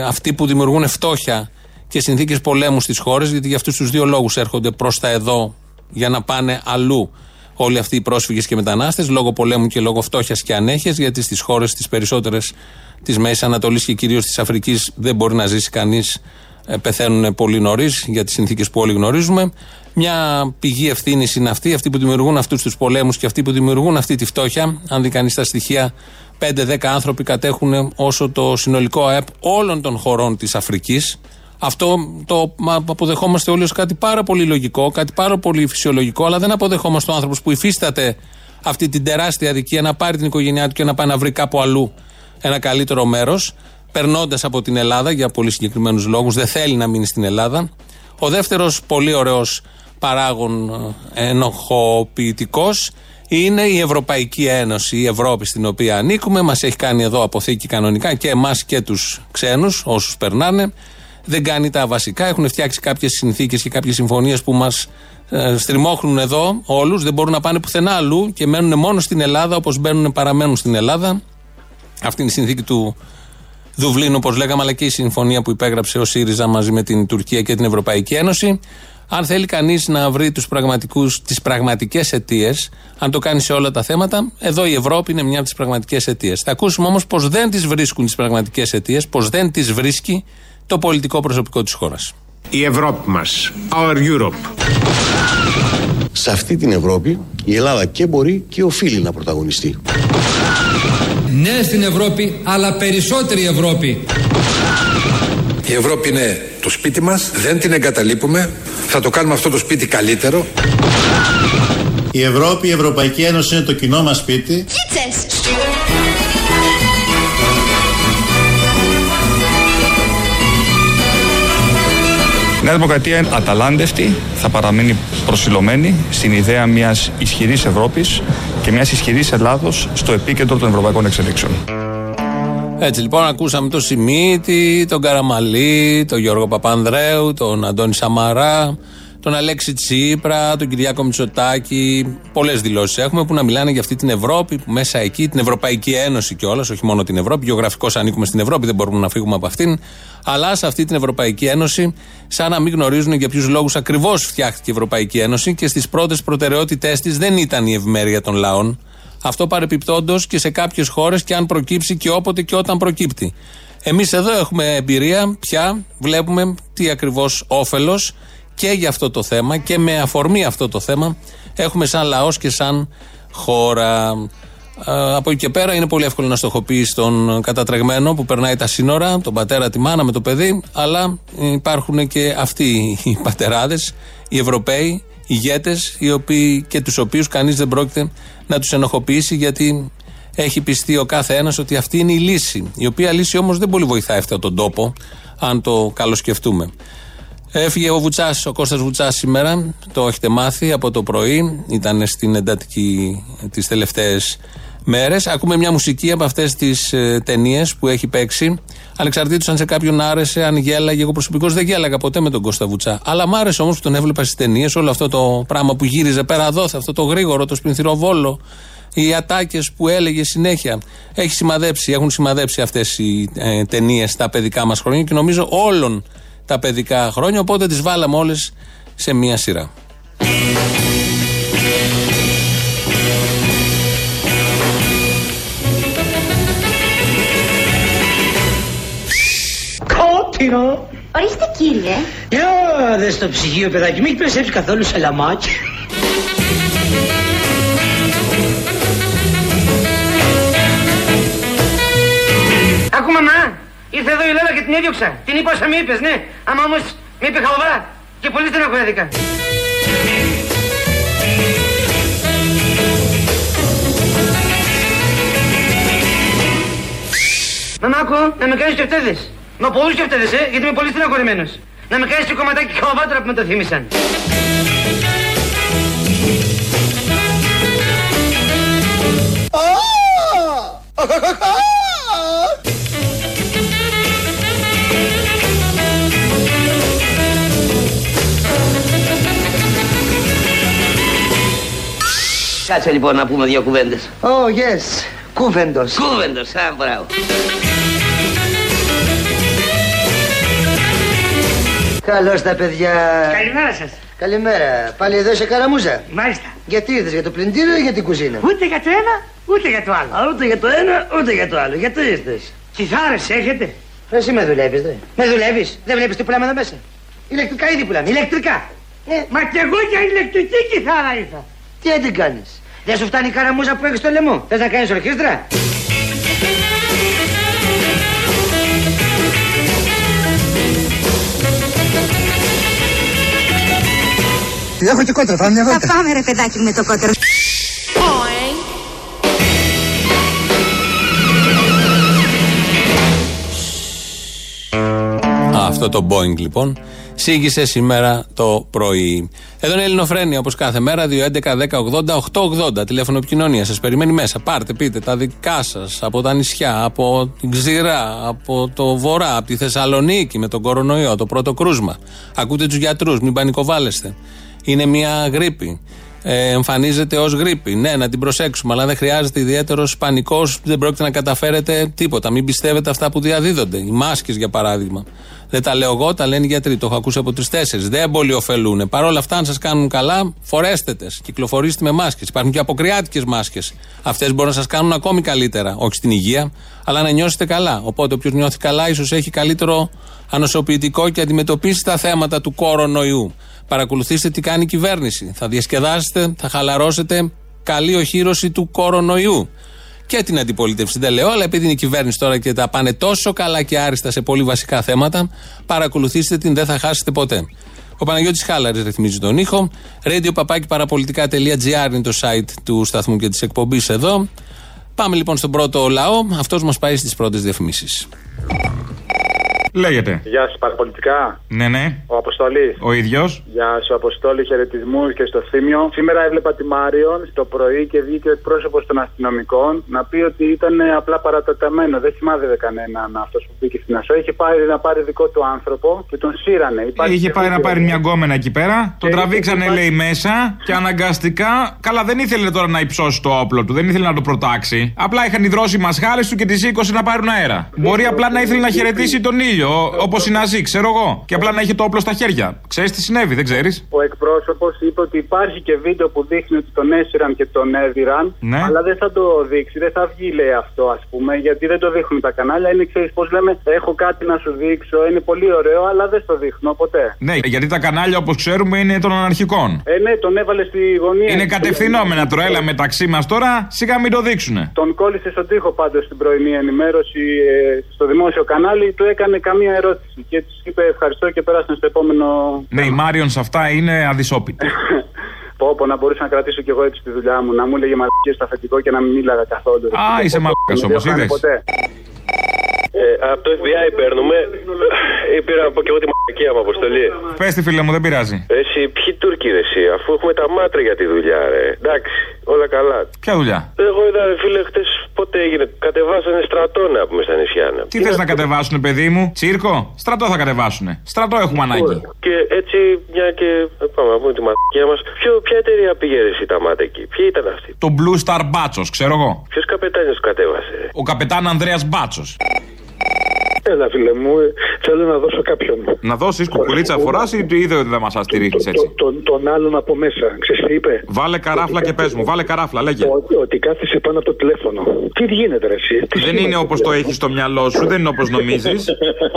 αυτοί που δημιουργούν φτώχεια και συνθήκες πολέμου στις χώρες, γιατί για αυτούς τους δύο λόγους έρχονται προς τα εδώ για να πάνε αλλού όλοι αυτοί οι πρόσφυγες και μετανάστες, λόγω πολέμου και λόγω φτώχειας και ανέχειας, γιατί στις χώρες τις περισσότερες της Μέσης Ανατολής και κυρίως της Αφρικής δεν μπορεί να ζήσει κανείς. Ε, πεθαίνουν πολύ νωρίς για τις συνθήκες που όλοι γνωρίζουμε. Μια πηγή ευθύνης είναι αυτή, αυτοί που δημιουργούν αυτούς τους πολέμους και αυτοί που δημιουργούν αυτή τη φτώχεια. Αν δει κανείς τα στοιχεία, 5-10 άνθρωποι κατέχουν όσο το συνολικό ΑΕΠ όλων των χωρών της Αφρικής. Αυτό το αποδεχόμαστε όλοι ως κάτι πάρα πολύ λογικό, κάτι πάρα πολύ φυσιολογικό, αλλά δεν αποδεχόμαστε ο άνθρωπος που υφίσταται αυτή την τεράστια αδικία να πάρει την οικογένειά του και να πάει να βρει κάπου αλλού ένα καλύτερο μέρος, περνώντας από την Ελλάδα για πολύ συγκεκριμένους λόγους, δεν θέλει να μείνει στην Ελλάδα. Ο δεύτερος πολύ ωραίος παράγων ε, ενοχοποιητικός είναι η Ευρωπαϊκή Ένωση, η Ευρώπη στην οποία ανήκουμε. Μας έχει κάνει εδώ αποθήκη κανονικά και εμάς και τους ξένους, όσους περνάνε δεν κάνει τα βασικά. Έχουν φτιάξει κάποιες συνθήκες και κάποιες συμφωνίες που μας ε, στριμώχνουν εδώ όλους. Δεν μπορούν να πάνε πουθενά αλλού και μένουν μόνο στην Ελλάδα όπως μπαίνουν, παραμένουν στην Ελλάδα. Αυτή είναι η συνθήκη του Δουβλίνου, όπως λέγαμε, αλλά και η συμφωνία που υπέγραψε ο ΣΥΡΙΖΑ μαζί με την Τουρκία και την Ευρωπαϊκή Ένωση. Αν θέλει κανείς να βρει τους πραγματικούς, τις πραγματικές αιτίες, αν το κάνει σε όλα τα θέματα, εδώ η Ευρώπη είναι μια από τις πραγματικές αιτίες. Θα ακούσουμε όμως πως δεν τις βρίσκουν τις πραγματικές αιτίες, πως δεν τις βρίσκει το πολιτικό προσωπικό της χώρας. Η Ευρώπη μας, our Europe. Σε αυτή την Ευρώπη η Ελλάδα και μπορεί και οφείλει να πρωταγωνιστεί. Ναι στην Ευρώπη, αλλά περισσότερη Ευρώπη. Η Ευρώπη είναι το σπίτι μας, δεν την εγκαταλείπουμε, θα το κάνουμε αυτό το σπίτι καλύτερο. Η Ευρώπη, η Ευρωπαϊκή Ένωση είναι το κοινό μας σπίτι. Η Νέα Δημοκρατία είναι αταλάντευτη, θα παραμείνει προσιλωμένη στην ιδέα μιας ισχυρής Ευρώπης και μιας ισχυρής Ελλάδος στο επίκεντρο των ευρωπαϊκών εξελίξεων. Έτσι λοιπόν ακούσαμε τον Σιμίτη, τον Καραμαλή, τον Γιώργο Παπανδρέου, τον Αντώνη Σαμαρά, τον Αλέξη Τσίπρα, τον Κυριάκο Μητσοτάκη. Πολλές δηλώσεις έχουμε που να μιλάνε για αυτή την Ευρώπη, που μέσα εκεί, την Ευρωπαϊκή Ένωση κιόλας, όχι μόνο την Ευρώπη. Γεωγραφικώς ανήκουμε στην Ευρώπη, δεν μπορούμε να φύγουμε από αυτήν. Αλλά σε αυτή την Ευρωπαϊκή Ένωση, σαν να μην γνωρίζουν για ποιους λόγους ακριβώς φτιάχτηκε η Ευρωπαϊκή Ένωση και στις πρώτες προτεραιότητές της δεν ήταν η ευημερία των λαών. Αυτό παρεπιπτόντως και σε κάποιες χώρες και αν προκύψει και όποτε και όταν προκύπτει. Εμείς εδώ έχουμε εμπειρία, πια βλέπουμε τι ακριβώς όφελος και για αυτό το θέμα και με αφορμή αυτό το θέμα έχουμε σαν λαός και σαν χώρα. Ε, από εκεί και πέρα είναι πολύ εύκολο να στοχοποιείς τον κατατρεγμένο που περνάει τα σύνορα, τον πατέρα, τη μάνα με το παιδί, αλλά υπάρχουν και αυτοί οι πατεράδες, οι Ευρωπαίοι, ηγέτες, οι οποίοι και τους οποίους κανείς δεν πρόκειται να τους ενοχοποιήσει γιατί έχει πιστεί ο κάθε ένας ότι αυτή είναι η λύση. Η οποία λύση όμως δεν πολύ βοηθάει αυτόν τον τόπο, αν το καλοσκεφτούμε. Έφυγε ο Βουτσάς, ο Κώστας Βουτσάς σήμερα. Το έχετε μάθει από το πρωί. Ήταν στην εντατική τις τελευταίες μέρες. Ακούμε μια μουσική από αυτές τις ε, ταινίες που έχει παίξει. Ανεξαρτήτω αν σε κάποιον άρεσε, αν γέλαγε. Εγώ προσωπικώς δεν γέλαγα ποτέ με τον Κώστα Βουτσά. Αλλά μ' άρεσε όμως που τον έβλεπα στις ταινίες. Όλο αυτό το πράγμα που γύριζε πέρα δόθε, αυτό το γρήγορο, το σπινθυρό βόλο. Οι ατάκες που έλεγε συνέχεια. Έχει σημαδέψει, έχουν σημαδέψει αυτές οι ε, ταινίες στα παιδικά μας χρόνια και νομίζω όλων τα παιδικά χρόνια. Οπότε τις βάλαμε όλες σε μία σειρά. Κόπηρο. Ορίστε κύριε. Για δες στο ψυγείο παιδάκι, μην έχει καθόλου σε λαμάκι. Ακού μαμά, ήρθε εδώ η Λέλα και την έδιωξα. Την είπα όσα με είπες, ναι. Άμα όμως με είπε χαλοβαρά και πολύ δεν έχω έδικα. Μαμά, άκου, να με κάνεις και φτέδες. Με πολλούς και φτέδες, ε, γιατί είμαι πολύ στεναχωρημένος. Να με κάνεις και κομματάκι χαλοβάτρα που με το θύμισαν. Κάτσε λοιπόν να πούμε δύο κουβέντες. Oh, yes. Κούβεντος. Κούβεντος, α, μπράβο. Καλώς τα παιδιά. Καλημέρα σας. Καλημέρα. Πάλι εδώ σε καραμούζα; Μάλιστα. Γιατί ήρθες, για το πλυντήριο ή για την κουζίνα; Ούτε για το ένα, ούτε για το άλλο. Α, ούτε για το ένα, ούτε για το άλλο. Γιατί ήρθες. Κιθάρες έχετε; Εσύ με δουλεύεις, δε. Με δουλεύεις; Δεν βλέπεις τι πουλάμε εδώ μέσα; Ηλεκτρικά ήδη πουλάμε. Ηλεκτρικά. Ε, μα κι εγώ για ηλεκτρική κιθάρα ήρθα. Τι δεν την κάνεις; Δεν σου φτάνει η καραμούζα που έχεις στο λαιμό. Θες να κάνεις ορχήστρα; Έχω και κότρα, πάμε μια βόλτα. Θα πάμε ρε παιδάκι με το κότερο. Αυτό το Boeing λοιπόν σήγησε σήμερα το πρωί. Εδώ είναι η Ελληνοφρένια όπως κάθε μέρα, 2.11.10.80.880. Τηλέφωνο επικοινωνίας. Σας περιμένει μέσα. Πάρτε, πείτε τα δικά σας από τα νησιά, από την Ξηρά, από το Βορρά, από τη Θεσσαλονίκη με τον κορονοϊό, το πρώτο κρούσμα. Ακούτε τους γιατρούς, μην πανικοβάλλεστε. Είναι μια γρήπη. Ε, εμφανίζεται ως γρήπη. Ναι, να την προσέξουμε, αλλά δεν χρειάζεται ιδιαίτερος πανικός. Δεν πρόκειται να καταφέρετε τίποτα. Μην πιστεύετε αυτά που διαδίδονται. Οι μάσκες, για παράδειγμα. Δεν τα λέω εγώ, τα λένε οι γιατροί. Το έχω ακούσει από τρει-τέσσερι. Δεν πολύ ωφελούν. Παρ' όλα αυτά, αν σας κάνουν καλά, φορέστε τες. Κυκλοφορήστε με μάσκες. Υπάρχουν και αποκριάτικες μάσκες. Αυτές μπορούν να σας κάνουν ακόμη καλύτερα. Όχι στην υγεία, αλλά να νιώσετε καλά. Οπότε, όποιος νιώθει καλά, ίσως έχει καλύτερο ανοσοποιητικό και αντιμετωπίσει τα θέματα του κορονοϊού. Παρακολουθήστε τι κάνει η κυβέρνηση. Θα διασκεδάσετε, θα χαλαρώσετε. Καλή οχύρωση του κορονοϊού. Και την αντιπολίτευση δεν λέω, αλλά επειδή είναι η κυβέρνηση τώρα και τα πάνε τόσο καλά και άριστα σε πολύ βασικά θέματα, παρακολουθήστε την, δεν θα χάσετε ποτέ. Ο Παναγιώτης Χάλαρης ρυθμίζει τον ήχο. radio είναι το site του σταθμού και της εκπομπής εδώ. Πάμε λοιπόν στον πρώτο λαό. Αυτός μας πάει στις πρώτες διαφημίσεις. Λέγεται. Γεια σας, παραπολιτικά. Ναι, ναι. Ο Αποστολή. Ο ίδιος. Γεια σου, Αποστόλη, χαιρετισμού και στο θύμιο. Σήμερα έβλεπα τη Μάριον στο πρωί και βγήκε ο εκπρόσωπος των αστυνομικών να πει ότι ήταν απλά παρατεταμένο. Δεν σημάδευε κανέναν αυτός που δίκη στην ΑΣΟ. Είχε πάει να πάρει δικό του άνθρωπο και τον σύρανε. Υπάρχει Είχε και πάει να βίντεο. πάρει μια γκόμενα εκεί πέρα, τον Και τραβήξανε είχε λέει μέσα και αναγκαστικά. Καλά, δεν ήθελε τώρα να υψώσει το όπλο του, δεν ήθελε να το προτάξει. Απλά είχαν υδρώσει οι μασχάλες του και τις σήκωσε να πάρουν αέρα. Μπορεί απλά να ήθελε να χαιρετήσει τον ήλιο, όπως οι Ναζί, ξέρω εγώ. Και απλά να είχε το όπλο στα χέρια. Ξέρεις τι συνέβη, δεν ξέρεις; Ο εκπρόσωπος είπε ότι υπάρχει και βίντεο που δείχνει ότι τον έσυραν και τον έδιραν. Ναι. Αλλά δεν θα το δείξει, δεν θα βγει λέει αυτό, ας πούμε, γιατί δεν το δείχνουν τα κανάλια. Είναι, ξέρεις πώς λέμε, έχω κάτι να σου δείξω. Είναι πολύ ωραίο, αλλά δεν στο δείχνω ποτέ. Ναι, γιατί τα κανάλια όπως ξέρουμε είναι των αναρχικών. Ε, ναι, τον έβαλε στη γωνία. Είναι κατευθυνόμενα τώρα, έλα μεταξύ μας τώρα, σιγά μην το δείξουνε. Τον κόλλησε στον τοίχο πάντως στην πρωινή ενημέρωση ε, στο δημόσιο κανάλι, του έκανε καμία ερώτηση και τη είπε ευχαριστώ και πέρασαν στο επόμενο. Ναι, η Μάριον σε αυτά είναι αδυσόπιτη. [LAUGHS] Πω, πω, να μπορούσα να κρατήσω κι εγώ έτσι τη δουλειά μου, να μου έλεγε μαλακίε στο αφεντικό και να μην μίλαγα καθόλου. Α, είσαι μαλακάς Δεν όμως, το έκανε είδες. ποτέ. Ε, από το FBI παίρνουμε. Ή πήρα από και εγώ τη μαλακία μου αποστολή. Πες τη φίλε μου, δεν πειράζει. Εσύ, ποιοι Τούρκοι ρε, εσύ, αφού έχουμε τα μάτρα για τη δουλειά, ρε. Εντάξει, όλα καλά. Ποια δουλειά; Εγώ είδα, ρε, φίλε, χτες πότε έγινε. Κατεβάσανε στρατό να πούμε στα νησιά. να. Τι θες να κατεβάσουνε, παιδί μου, τσίρκο; Στρατό θα κατεβάσουνε. Στρατό έχουμε ανάγκη. Και έτσι, μια και ε, πάμε να πούμε τη μαλακία μας. Ποια εταιρεία πήγε ρε, εσύ τα μάτια εκεί, ποιοι ήταν αυτοί. Το Blue Star Μπάτσο, ξέρω εγώ. Ποιος καπετάνιος κατέβασε, ρε; Ο καπετάν Ανδρέας Μπάτσος. Έλα, φίλε μου, ε, θέλω να δώσω κάποιον. Να δώσεις κουκουλίτσα φοράς ή του είδε ότι δεν μας αστηρίχνει έτσι; Το- τον, τον άλλον από μέσα. Ξέρεις τι είπε; Βάλε καράφλα και πες μου, βάλε καράφλα, λέγε. Ότι, ότι κάθισε πάνω από το τηλέφωνο. Τι γίνεται, ρε, εσύ; Τι Δεν σημαίνει είναι όπως αυτό; το έχεις στο μυαλό σου, δεν είναι όπως νομίζεις.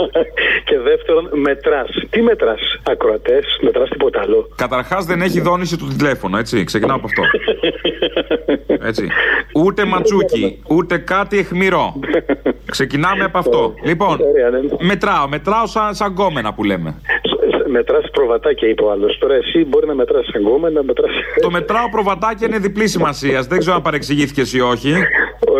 [LAUGHS] και δεύτερον, μετράς. Τι μετράς, ακροατές, μετράς τίποτα άλλο; Καταρχάς δεν έχει δόνηση του τηλέφωνο, έτσι. Ξεκινάω από αυτό. [LAUGHS] Έτσι. Ούτε ματσούκι, ούτε κάτι εχμηρό. [LAUGHS] Ξεκινάμε από αυτό. Λοιπόν, μετράω, μετράω σαν, σαν γκόμενα που λέμε. Μετράς προβατάκια, είπε ο άλλος. Τώρα εσύ μπορεί να μετράς αγκόμενα, μετρά. Το μετράω προβατάκια είναι διπλή σημασίας. Δεν ξέρω αν παρεξηγήθηκες ή όχι.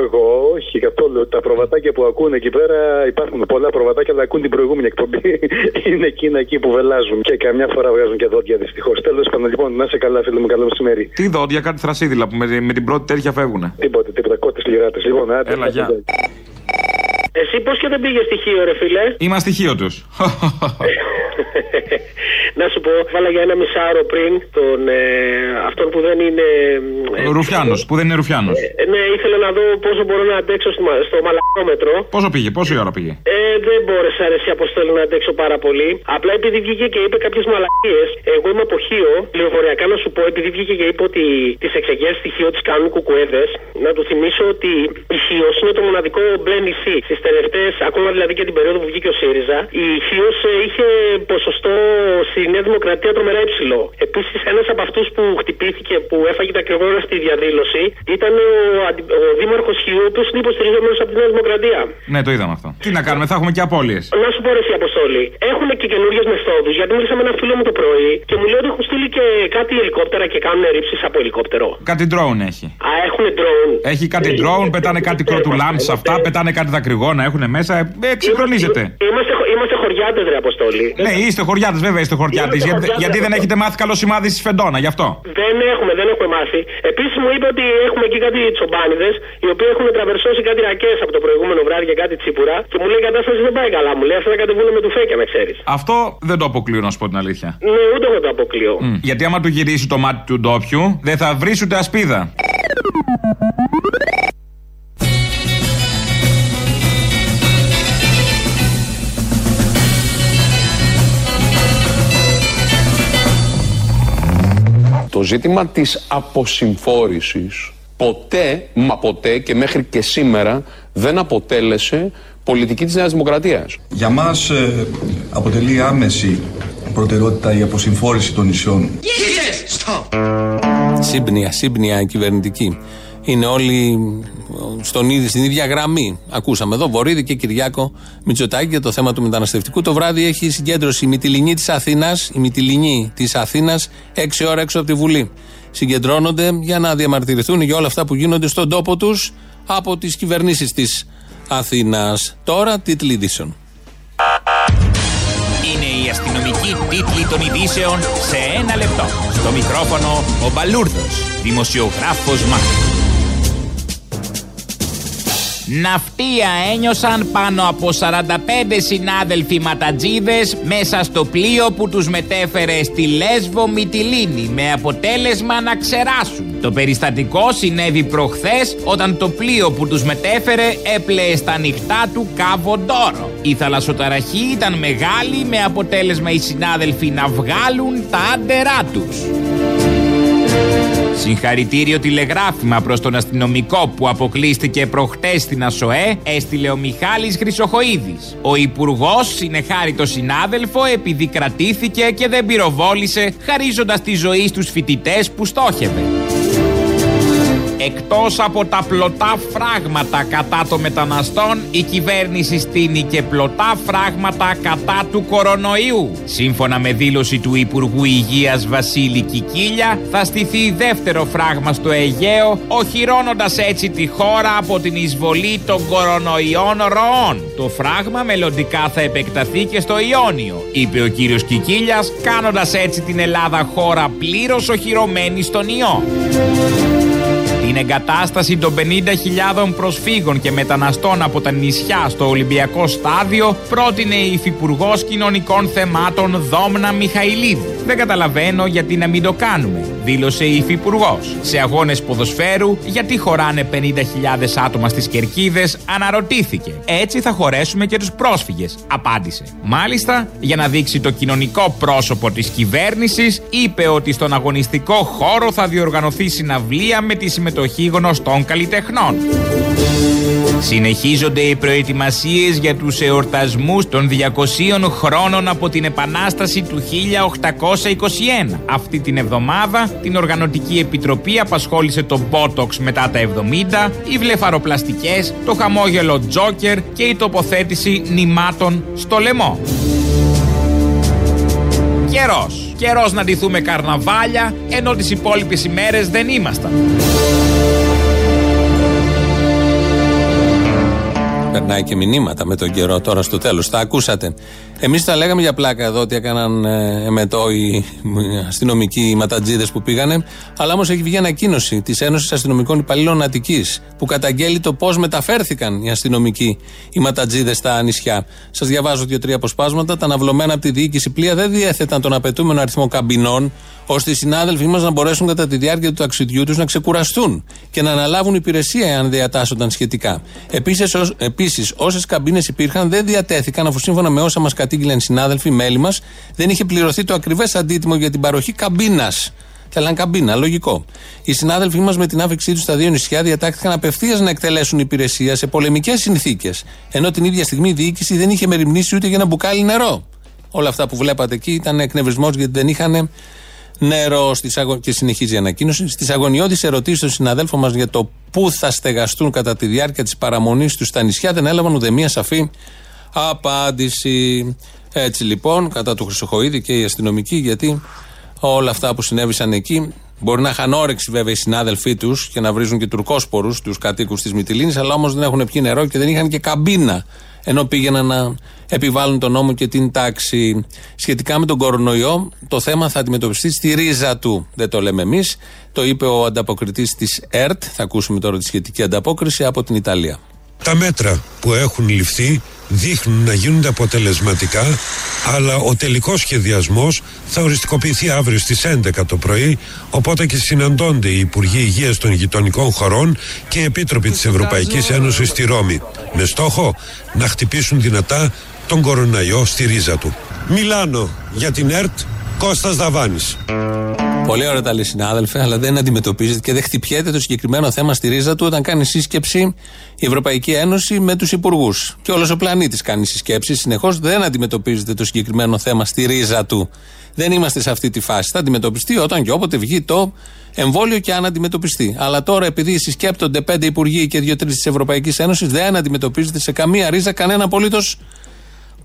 Εγώ όχι καθόλου. Τα προβατάκια που ακούνε εκεί πέρα υπάρχουν πολλά προβατάκια, αλλά ακούν την προηγούμενη εκπομπή. [LAUGHS] Είναι εκείνα εκεί που βελάζουν και καμιά φορά βγάζουν και δόντια δυστυχώς. Τέλος πάντων, λοιπόν, να είσαι καλά, φίλε μου, καλό μεσημέρι. Τι δόντια, κάτι θρασίδηλα που με, με την πρώτη τέτοια φεύγουνε. Τίποτε, τίποτα, κότες λιγάτε. Λοιπόν, άντε. Έλα, γεια. Εσύ πώς και δεν πήγες στοιχείο, ρε φίλε; Είμαι στοιχείο τους. [LAUGHS] Να σου πω, βάλα για ένα μισάωρο πριν τον, ε, αυτόν που δεν είναι. ε, Ρουφιάνος, που δεν είναι Ρουφιάνος. ε, ναι, ήθελα να δω πόσο μπορώ να αντέξω στο, μα- στο μαλακόμετρο. Πόσο πήγε, πόση ώρα πήγε; Ε, δεν μπόρεσα ρε εσύ αποστόλη να αντέξω πάρα πολύ. Απλά επειδή βγήκε και είπε κάποιες μαλακίες, εγώ είμαι από Χίο, πληροφοριακά να σου πω, επειδή βγήκε και είπε ότι τις εξεγέρσει στη Χίο τι κάνουν κουκουέδες, να του θυμίσω ότι η Χίο είναι το μοναδικό μπλε νησί. Στις τελευταίες, ακόμα δηλαδή και την περίοδο που βγήκε ο ΣΥΡΙΖΑ, η Χίος είχε ποσοστό στη Νέα Δημοκρατία τρομερά υψηλό. Επίσης, ένας από αυτούς που χτυπήθηκε, που έφαγε τα κρυγόνα στη διαδήλωση, ήταν ο, αντι- ο Δήμαρχος Χίου, ο οποίος είναι υποστηριζόμενος από τη Νέα Δημοκρατία. Ναι, το είδαμε αυτό. Τι να κάνουμε, θα έχουμε και απώλειες. Να σου πω ρε εσύ Αποστόλη, έχουν και καινούριες μεθόδους. Γιατί μίλησα με ένα φίλο μου το πρωί και μου λέει ότι έχουν στείλει και κάτι ελικόπτερα και κάνουν ρήψεις από ελικόπτερο. Κάτι drone έχει. Α, έχουν drone. Έχει κάτι drone, πετάνε κάτι κροτουλάμψ σε αυτά, πετάνε κάτι δακρυγόνα, έχουν μέσα. Ε, εξυγχρονίζεται. Είμαστε, χω- είμαστε χωριάτες, ρε Αποστόλη. Ναι, είστε χωριάτες, βέβαια είστε χωριάτες. Γιατί, χωριάτες. γιατί δεν έχετε μάθει καλό σημάδι στη Φεντόνα, γι' αυτό. Δεν έχουμε, δεν έχουμε μάθει. Επίσης μου είπε ότι έχουμε εκεί κάτι τσομπάνιδες, οι οποίοι έχουν τραβερσώσει κάτι ρακές από το προηγούμενο βράδυ και κάτι τσίπουρα. Και μου λέει η κατάσταση δεν πάει καλά. Μου λέει αυτά να κατεβούν με του φέκια, με ξέρεις. Αυτό δεν το αποκλείω, να σου πω την αλήθεια. Ναι, ούτε εγώ το αποκλείω. Μμ, Γιατί άμα του γυρίσει το μάτι του ντόπιου, δεν θα βρει ούτε ασπίδα. Το ζήτημα της αποσυμφόρησης ποτέ, μα ποτέ και μέχρι και σήμερα δεν αποτέλεσε πολιτική της Νέας Δημοκρατίας. Για μας ε, αποτελεί άμεση προτεραιότητα η αποσυμφόρηση των νησιών. Σύμπνοια, σύμπνοια κυβερνητική. Είναι όλοι στον ίδιο, στην ίδια γραμμή. Ακούσαμε εδώ Βορύδη και Κυριάκο Μητσοτάκη για το θέμα του μεταναστευτικού. Το βράδυ έχει συγκέντρωση η Μυτιλινή της Αθήνας, η Μυτιλινή της Αθήνας, 6 ώρα έξω από τη Βουλή. Συγκεντρώνονται για να διαμαρτυρηθούν για όλα αυτά που γίνονται στον τόπο τους από τις κυβερνήσεις της Αθήνας. Τώρα, τίτλοι ειδήσεων. Είναι η αστυνομική τίτλη των ειδήσεων σε ένα λεπτό. Στο μικρόφωνο ο Μπαλούρδος, δημοσιογράφος Μάρκος. Ναυτία ένιωσαν πάνω από 45 συνάδελφοι ματατζίδες μέσα στο πλοίο που τους μετέφερε στη Λέσβο Μυτιλίνη με αποτέλεσμα να ξεράσουν. Το περιστατικό συνέβη προχθές όταν το πλοίο που τους μετέφερε έπλεε στα νυχτά του Κάβο Ντόρο. Η θαλασσοταραχή ήταν μεγάλη με αποτέλεσμα οι συνάδελφοι να βγάλουν τα άντερά τους. Συγχαρητήριο τηλεγράφημα προς τον αστυνομικό που αποκλείστηκε προχτές στην ΑΣΟΕ έστειλε ο Μιχάλης Χρυσοχοίδης. Ο Υπουργός συνεχάρει το συνάδελφο επειδή κρατήθηκε και δεν πυροβόλησε χαρίζοντας τη ζωή στους φοιτητές που στόχευε. Εκτός από τα πλωτά φράγματα κατά των μεταναστών, η κυβέρνηση στείνει και πλωτά φράγματα κατά του κορονοϊού. Σύμφωνα με δήλωση του Υπουργού Υγείας Βασίλη Κικίλια, θα στηθεί δεύτερο φράγμα στο Αιγαίο, οχυρώνοντας έτσι τη χώρα από την εισβολή των κορονοϊών ροών. Το φράγμα μελλοντικά θα επεκταθεί και στο Ιόνιο, είπε ο κύριος Κικίλιας, κάνοντας έτσι την Ελλάδα χώρα πλήρως οχυρωμένη στον ιό. Την εγκατάσταση των 50.000 προσφύγων και μεταναστών από τα νησιά στο Ολυμπιακό Στάδιο πρότεινε η Υφυπουργός Κοινωνικών Θεμάτων Δόμνα Μιχαηλίδου. Δεν καταλαβαίνω γιατί να μην το κάνουμε, δήλωσε η Υφυπουργός. Σε αγώνες ποδοσφαίρου, γιατί χωράνε 50.000 άτομα στις κερκίδες, αναρωτήθηκε. Έτσι θα χωρέσουμε και τους πρόσφυγες, απάντησε. Μάλιστα, για να δείξει το κοινωνικό πρόσωπο της κυβέρνησης, είπε ότι στον αγωνιστικό χώρο θα διοργανωθεί συναυλία με τη συμμετοχή γνωστών καλλιτεχνών. Συνεχίζονται οι προετοιμασίες για τους εορτασμούς των 200 χρόνων από την Επανάσταση του 1821. Αυτή την εβδομάδα την Οργανωτική Επιτροπή απασχόλησε το Botox μετά τα 70, οι βλεφαροπλαστικές, το χαμόγελο Τζόκερ και η τοποθέτηση νημάτων στο λαιμό. Καιρός. Καιρός να ντυθούμε καρναβάλια, ενώ τις υπόλοιπες ημέρες δεν ήμασταν. Περνάει και μηνύματα με τον καιρό τώρα στο τέλος. Τα ακούσατε. Εμείς τα λέγαμε για πλάκα εδώ ότι έκαναν ε, εμετό οι αστυνομικοί οι ματατζίδες που πήγανε. Αλλά όμως έχει βγει ανακοίνωση της Ένωσης Αστυνομικών Υπαλλήλων Αττικής που καταγγέλει το πώς μεταφέρθηκαν οι αστυνομικοί οι ματατζίδες στα νησιά. Σας διαβάζω δύο-τρία αποσπάσματα. Τα αναβλωμένα από τη διοίκηση πλοία δεν διέθεταν τον απαιτούμενο αριθμό καμπινών ώστε οι συνάδελφοί μας να μπορέσουν κατά τη διάρκεια του ταξιδιού τους να ξεκουραστούν και να αναλάβουν υπηρεσία αν διατάσσονταν σχετικά. Επίσης, όσες καμπίνες υπήρχαν δεν διατέθηκαν αφού σύμφωνα με όσα μας κατήγγειλαν οι συνάδελφοι, μέλη μας, δεν είχε πληρωθεί το ακριβές αντίτιμο για την παροχή καμπίνας. Θέλαν καμπίνα, λογικό. Οι συνάδελφοί μας με την άφηξή τους στα δύο νησιά διατάχθηκαν απευθείας να εκτελέσουν υπηρεσία σε πολεμικές συνθήκες. Ενώ την ίδια στιγμή η διοίκηση δεν είχε μεριμνήσει ούτε για ένα μπουκάλι νερό. Όλα αυτά που βλέπατε εκεί ήταν εκνευρισμό γιατί δεν είχαν νερό στις αγω... και συνεχίζει η ανακοίνωση. Στις αγωνιώδεις ερωτήσεις των συναδέλφων μας για το πού θα στεγαστούν κατά τη διάρκεια της παραμονής τους στα νησιά δεν έλαβαν ούτε μία σαφή απάντηση. Έτσι λοιπόν, κατά του Χρυσοχοίδη και οι αστυνομικοί, γιατί όλα αυτά που συνέβησαν εκεί Μπορεί να είχαν όρεξη βέβαια οι συνάδελφοί τους και να βρίζουν και τουρκόσπορους τους κατοίκους της Μυτιλίνης, αλλά όμως δεν έχουν πιει νερό και δεν είχαν και καμπίνα. Ενώ πήγαιναν να επιβάλλουν τον νόμο και την τάξη. Σχετικά με τον κορονοϊό, το θέμα θα αντιμετωπιστεί στη ρίζα του. Δεν το λέμε εμείς. Το είπε ο ανταποκριτής της ΕΡΤ. Θα ακούσουμε τώρα τη σχετική ανταπόκριση από την Ιταλία. Τα μέτρα που έχουν ληφθεί δείχνουν να γίνονται αποτελεσματικά, αλλά ο τελικός σχεδιασμός θα οριστικοποιηθεί αύριο στις 11 το πρωί, οπότε και συναντώνται οι Υπουργοί Υγείας των γειτονικών χωρών και οι Επίτροποι της Ευρωπαϊκής Ένωσης στη Ρώμη, με στόχο να χτυπήσουν δυνατά τον κοροναϊό στη ρίζα του. Μιλάνο για την ΕΡΤ, Κώστας Δαβάνης. Πολύ ωραία τα λέει συνάδελφε, αλλά δεν αντιμετωπίζεται και δεν χτυπιέται το συγκεκριμένο θέμα στη ρίζα του όταν κάνει σύσκεψη η Ευρωπαϊκή Ένωση με τους υπουργούς. Και όλος ο πλανήτης κάνει συσκέψει. Συνεχώς δεν αντιμετωπίζεται το συγκεκριμένο θέμα στη ρίζα του. Δεν είμαστε σε αυτή τη φάση. Θα αντιμετωπιστεί όταν και όποτε βγει το εμβόλιο και αν αντιμετωπιστεί. Αλλά τώρα, επειδή συσκέπτονται πέντε υπουργοί και δύο-τρεις της Ευρωπαϊκής Ένωσης, δεν αντιμετωπίζεται σε καμία ρίζα κανένα απολύτως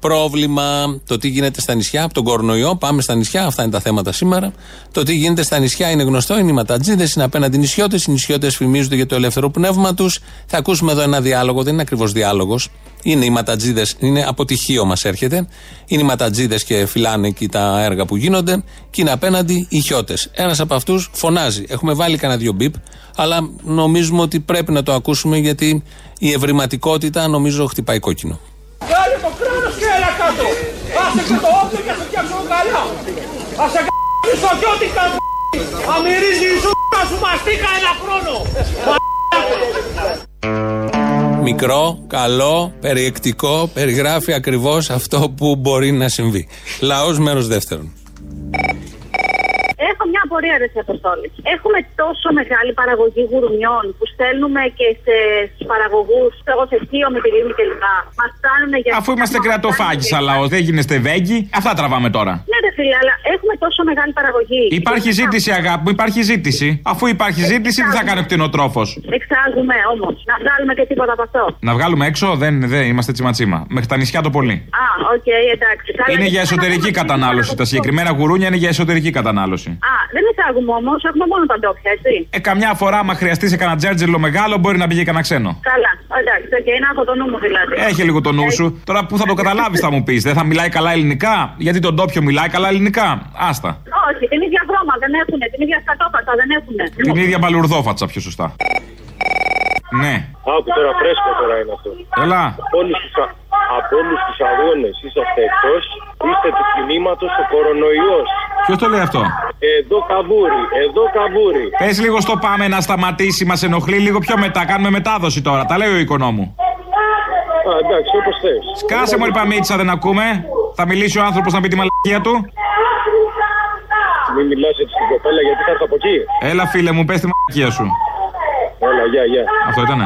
πρόβλημα. Το τι γίνεται στα νησιά, από τον κορονοϊό, πάμε στα νησιά, αυτά είναι τα θέματα σήμερα. Το τι γίνεται στα νησιά είναι γνωστό, είναι οι ματατζίδες, είναι απέναντι νησιώτες. Οι νησιώτες φημίζονται για το ελεύθερο πνεύμα τους. Θα ακούσουμε εδώ ένα διάλογο, δεν είναι ακριβώς διάλογος. Είναι οι ματατζίδες, είναι αποτυχίο μας έρχεται. Είναι οι ματατζίδες και φυλάνε εκεί τα έργα που γίνονται. Και είναι απέναντι οι χιώτες. Ένας από αυτούς φωνάζει. Έχουμε βάλει κανένα δύο μπίπ, αλλά νομίζουμε ότι πρέπει να το ακούσουμε γιατί η ευρηματικότητα νομίζω χτυπάει κόκκινο. Κάνε το κράνος και έλα κάτω. Άσε και το όπλο και σε φτιάξω καλά. Άσε κάτω και ό,τι κάνω. Αμυρίζει η ζούγκα σου μαστίκα ένα χρόνο. Μικρό, καλό, περιεκτικό, περιγράφει ακριβώς αυτό που μπορεί να συμβεί. Λαός μέρος δεύτερον. Έχω μια απορία, ρε Αποστόλης. Έχουμε τόσο μεγάλη παραγωγή γουρμιών που στέλνουμε και σε παραγωγούς, εγώ σε θείο με τη Λίμνη κλπ. Μας φτάνουν για. Αφού είμαστε κρεατοφάγη σαν λαό, δεν γίνεστε βέγγι, αυτά τραβάμε τώρα. Ναι, ρε φίλε, αλλά έχουμε τόσο μεγάλη παραγωγή. Υπάρχει ζήτηση, αγάπη μου, υπάρχει ζήτηση. Αφού υπάρχει ζήτηση, τι θα κάνει ο κτηνοτρόφος; Εξάγουμε όμως. Να βγάλουμε και τίποτα από αυτό. Να βγάλουμε έξω, δεν, δεν είμαστε τσιματσίμα. Μέχρι τα νησιά το πολύ. Α, οκ, εντάξει. Καλά, Είναι γιατί για θα εσωτερική κάνουμε κατανάλωση. τίποτα Τα από αυτό. συγκεκριμένα γουρούνια είναι για εσωτερική κατανάλωση. Α, δεν εξάγουμε όμως, έχουμε μόνο τα ντόπια, έτσι. Ε, καμιά φορά, άμα χρειαστεί σε κανένα τζέρτζελο μεγάλο, μπορεί να πήγε κανένα ξένο. Καλά, εντάξει, οκ, να έχω το νου μου δηλαδή. Έχει λίγο το νου σου. Τώρα που θα το καταλάβεις, θα μου πεις. Δεν θα μιλάει καλά ελληνικά; Γιατί το ντόπιο μιλάει καλά ελληνικά; Άστα. Όχι, την ίδια βρώμα δεν έχουν, την ίδια σκατόπατα δεν έχουν. Την ίδια μπαλουρδόφατσα πιο σωστά. Ναι. Άκου τώρα, φρέσκο τώρα είναι αυτό. Έλα. Από όλους τους, α- από όλους τους αγώνες είσαστε εκτός, είστε του κινήματος ο κορονοϊός. Ποιος το λέει αυτό; Εδώ καβούρι, εδώ καβούρι. Πες λίγο στο πάμε να σταματήσει, μας ενοχλεί λίγο πιο μετά. Κάνουμε μετάδοση τώρα. Τα λέει ο οικονόμου. Α, εντάξει, όπως θες. Σκάσε μου, Παμίτσα, δεν ακούμε. Θα μιλήσει ο άνθρωπος να πει τη μαλακία του. Μην μιλάς έτσι στην κοπέλα γιατί θα έρθω από εκεί. Έλα, φίλε μου, πες τη μαλακία σου. Έλα, γεια, γεια. Αυτό ήτανε.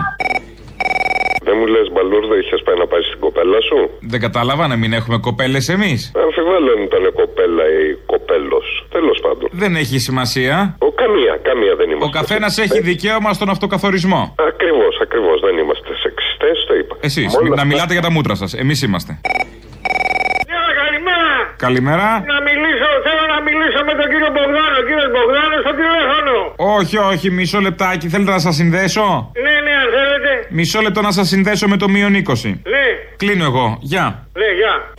Δεν μου λες μπαλούρδο, είχες πάει να πάεις στην κοπέλα σου. Δεν κατάλαβα να μην έχουμε κοπέλες εμείς. Αμφιβάλλω αν ήταν κοπέλα ή κοπέλος. Τέλος πάντων. Δεν έχει σημασία. Ο, καμία, καμία δεν είμαστε. Ο καθένας έχει δικαίωμα στον αυτοκαθορισμό. Ακριβώς, ακριβώς. Δεν είμαστε σεξιστές, το είπα. Εσείς, Όλα να αυτά- μιλάτε για τα μούτρα σας. Εμείς είμαστε. Καλημέρα. Καλημέρα. Να μιλήσω, θέλω να μιλήσω με τον κύριο Μπογδάνο. Κύριο Μπογδάνο στο τηλέφωνο. Όχι, όχι, μισό λεπτάκι. Θέλετε να σας συνδέσω; Ναι, ναι, αν θέλετε. Μισό λεπτό να σας συνδέσω με το μείον 20. Ναι, Κλείνω εγώ. Γεια. ναι, γεια.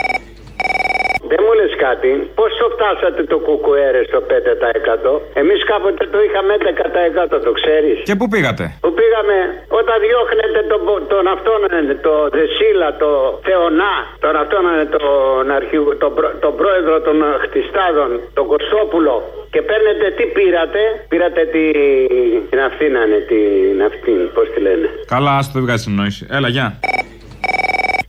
Δεν μου λες κάτι, πώς το φτάσατε το κουκουέρε στο 5%? Εμείς κάποτε το είχαμε 11% το ξέρεις. Και πού πήγατε; Που πήγαμε όταν διώχνετε τον, πο- τον αυτόν, ε, το Δεσίλα, το Θεονά, τον αυτόν, ε, τον, αρχηγό, τον, προ- τον πρόεδρο των ε, χτιστάδων, τον Κωστόπουλο και παίρνετε τι πήρατε, πήρατε τη, την αυτή να είναι, την αυτή, πώς τη λένε. Καλά, άστο δεν βγάζει νόηση. Έλα, γεια.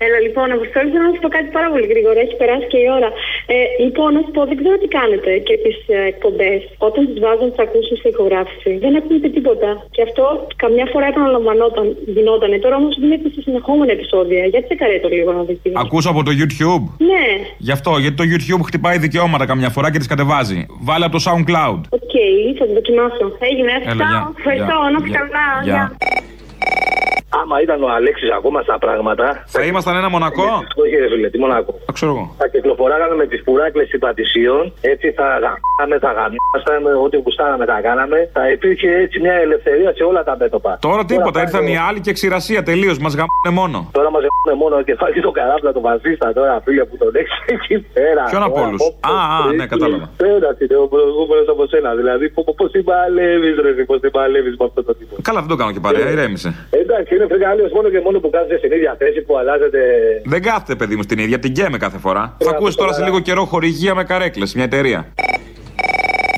Έλα, λοιπόν, Αποστόλη, θέλω να σου πω κάτι πάρα πολύ γρήγορα. Έχει περάσει και η ώρα. Ε, λοιπόν, να σου πω, δεν ξέρω τι κάνετε και τις ε, εκπομπές. Όταν τις βάζουν, τις ακούσουν σε ηχογράφηση. Δεν ακούγεται τίποτα. Και αυτό καμιά φορά επαναλαμβανόταν. Γινότανε. Τώρα όμως δίνεται σε συνεχόμενα επεισόδια. Για τσέκαρέ το λίγο να δεις τι. Ακούσω από το YouTube. Ναι, Γι' αυτό, γιατί το YouTube χτυπάει δικαιώματα καμιά φορά και τις κατεβάζει. Βάλε από το SoundCloud. OK, θα την δοκιμάσω. Έγινε. Έλα, γεια. Ευχαριστώ, Γεια. να είσαι Γεια. καλά. Γεια. Γεια. Άμα ήταν ο Αλέξης ακόμα στα πράγματα. Θα ήμασταν ένα μονακό; Όχι, ρε φίλε, τι μονακό; Θα ξέρω εγώ. Θα κυκλοφοράγαμε με τις πουράκλες στην Πατησίων. Έτσι θα γαμάμε, θα γαμάσαμε, ό,τι γουστάραμε τα κάναμε. Θα υπήρχε έτσι μια ελευθερία σε όλα τα μέτωπα. Τώρα τίποτα, πάει ήρθαν το- οι άλλοι και ξηρασία τελείως. Μας γαμπάνε μόνο. Τώρα μας έχουν μόνο και φάει το καράβλα το βασίστα τώρα, φίλε που τον έχεις εκεί πέρα. Ποιον από Τώρα, όλους; πω, πω, Α, α, πριν, ναι, κατάλαβα. Πέρα είναι ο προηγούμενο από σένα. Δηλαδή, πώς την παλεύεις, ρε, πώς την παλεύεις με αυτό το τύπο. Καλά, δεν το κάνω και παρέα, ηρέμησε. Εντάξει, είναι φρικαλίο μόνο και μόνο που κάθεσαι στην ίδια θέση που αλλάζετε. Δεν κάθεται, παιδί μου, στην ίδια, την καίμε κάθε φορά. Θα ακούσεις τώρα σε λίγο καιρό χορηγία με καρέκλες, μια εταιρεία.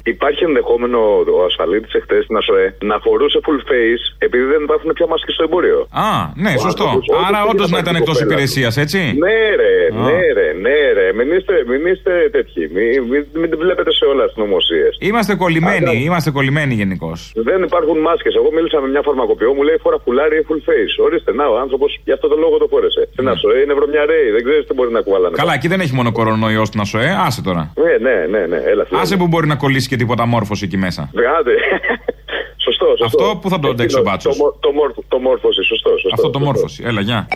Υπάρχει ενδεχόμενο ο ασφαλίτης εχθές στην ΑΣΟΕ να φορούσε full face επειδή δεν υπάρχουν πια μάσκες στο εμπόριο. Α, ναι, Ο σωστό. άνθρωπος, όποτε Άρα πήγε όντως να να πάει ήταν στην εκτός κοπέλα υπηρεσίας, έτσι; Ναι, ρε, Α. ναι, ρε, ναι, ρε. Μην είστε, μην είστε τέτοιοι. Μην, μην, μην την βλέπετε σε όλα αστυνομωσίε. Είμαστε κολλημένοι, είμαστε κολλημένοι γενικώς. Δεν υπάρχουν μάσκες. Εγώ μίλησα με μια φαρμακοποιό, μου λέει φορά φουλάρι ή full face. Ορίστε, να, ο άνθρωπος για αυτό το λόγο το φόρεσε. Στην ΑΣΟΕ είναι βρωμιαρέοι, δεν ξέρεις τι μπορεί να κουβαλάνε. Καλά, εκεί δεν έχει μόνο κορονοϊό στην ΑΣΟΕ, άσε τώρα. Ναι, ναι, ναι, ναι, έλα. φίλε. Άσε που μπορεί να κολλήσει και τίποτα μόρφωση εκεί μέσα. Βγάδε. Σωστό. Αυτό που θα το ε, αντέξει ο. Το, το, μόρφωση, σωστό. Αυτό το μόρφωση. Έλα, γεια.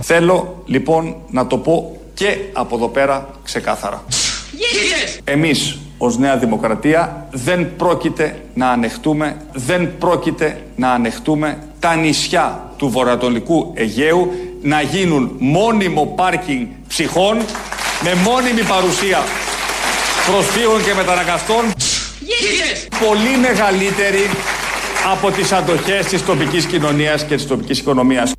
Θέλω λοιπόν να το πω και από εδώ πέρα ξεκάθαρα. Yes. Εμείς ως Νέα Δημοκρατία δεν πρόκειται να ανεχτούμε, δεν πρόκειται να ανεχτούμε τα νησιά του βορειοανατολικού Αιγαίου να γίνουν μόνιμο πάρκινγκ ψυχών με μόνιμη παρουσία προσφύγων και μεταναγκαστών πολύ μεγαλύτερη από τις αντοχές της τοπικής κοινωνίας και της τοπικής οικονομίας.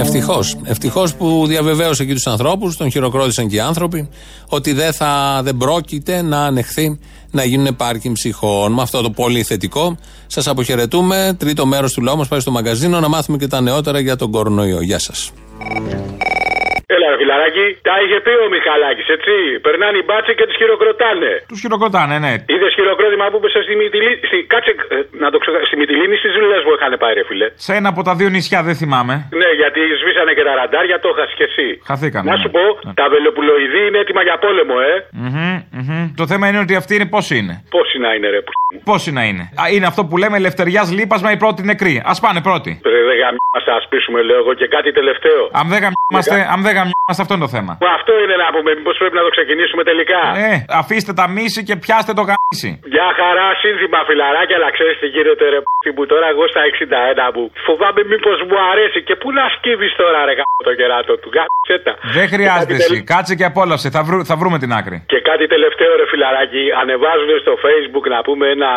Ευτυχώς. Ευτυχώς που διαβεβαίωσε και τους ανθρώπους, τον χειροκρότησαν και οι άνθρωποι, ότι δεν, θα, δεν πρόκειται να ανεχθεί να γίνουν πάρκινγκ ψυχών. Με αυτό το πολύ θετικό, σας αποχαιρετούμε. Τρίτο μέρος του λαού μας πάει στο μαγκαζίνο να μάθουμε και τα νεότερα για τον κορονοϊό. Γεια σας. Έλα, ρε φιλαράκι, τα είχε πει ο Μιχαλάκης, έτσι. Περνάνε οι μπάτσε και τι χειροκροτάνε. Τους χειροκροτάνε, ναι. Είδες χειροκρότημα που είπε στη Μυτιλίνη. Στη... Κάτσε, ε, να το ξέρω. Στη Μυτιλίνη στις δουλειές που είχαν πάει, ρε φιλέ. Σε ένα από τα δύο νησιά δεν θυμάμαι. Ναι, γιατί σβήσανε και τα ραντάρια, το είχα και εσύ. Χαθήκαμε. Να ναι. σου πω, τα βελοπουλοειδή είναι έτοιμα για πόλεμο, ε. Μμμ, μμμ. Το θέμα είναι ότι αυτή είναι πώ είναι. Πόσοι να είναι, ρε. που- Πόσοι να είναι. Α, είναι αυτό που λέμε ελευθεριάς λείπασμα η πρώτη νεκρή. Α πάνε πρώτοι. Ρε, δεν γαμιάσαι, ας πείσουμε, λέω εγώ και κάτι τελευταίο. Αν δεν γαμιόμαστε, αν δεν γαμιόμαστε, αυτό είναι το θέμα. Μα αυτό είναι να πούμε, μήπως πρέπει να το ξεκινήσουμε τελικά. Ε, αφήστε τα μίση και πιάστε το γαμίσι. Για χαρά, σύνθημα φιλαράκια, αλλά ξέρεις τι γίνεται, ρε. Που που τώρα εγώ στα 61 μου φοβάμαι μήπως μου αρέσει και πού να σκύβεις τώρα, ρε. γάμο Το κεράτο του, γάμισε τα. Δεν χρειάζεται Και κάτι εσύ. Κάτσε και απόλαυσε. Θα, βρου- θα βρούμε την άκρη. Και κάτι τελευταίο ρε φιλαράκι, ανεβάζουν στο facebook να πούμε ένα,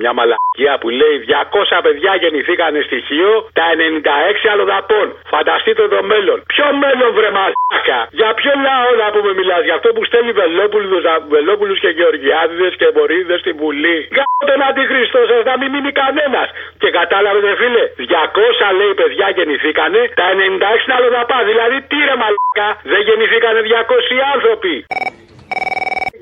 μια μαλακία που λέει 200 παιδιά γεννηθήκανε στοιχείο, τα 96 αλλοδαπών. Φανταστείτε το μέλλον. Ποιο μέλλον βρε μαλάκα. Για ποιο λαό να πούμε μιλάς, για αυτό που στέλνει Βελόπουλους, Βελόπουλους και Γεωργιάδηδες και Βορύδες στην Βουλή. Γάμο τον αντιχρίστο σας να μην μείνει κανένας. Και κατάλαβε ρε φίλε, 200 λέει παιδιά γεννηθήκανε, τα 96 είναι αλλοδαπά. Δηλαδή τι ρε μαλάκα, δεν γεννηθήκανε 200 άνθρωποι.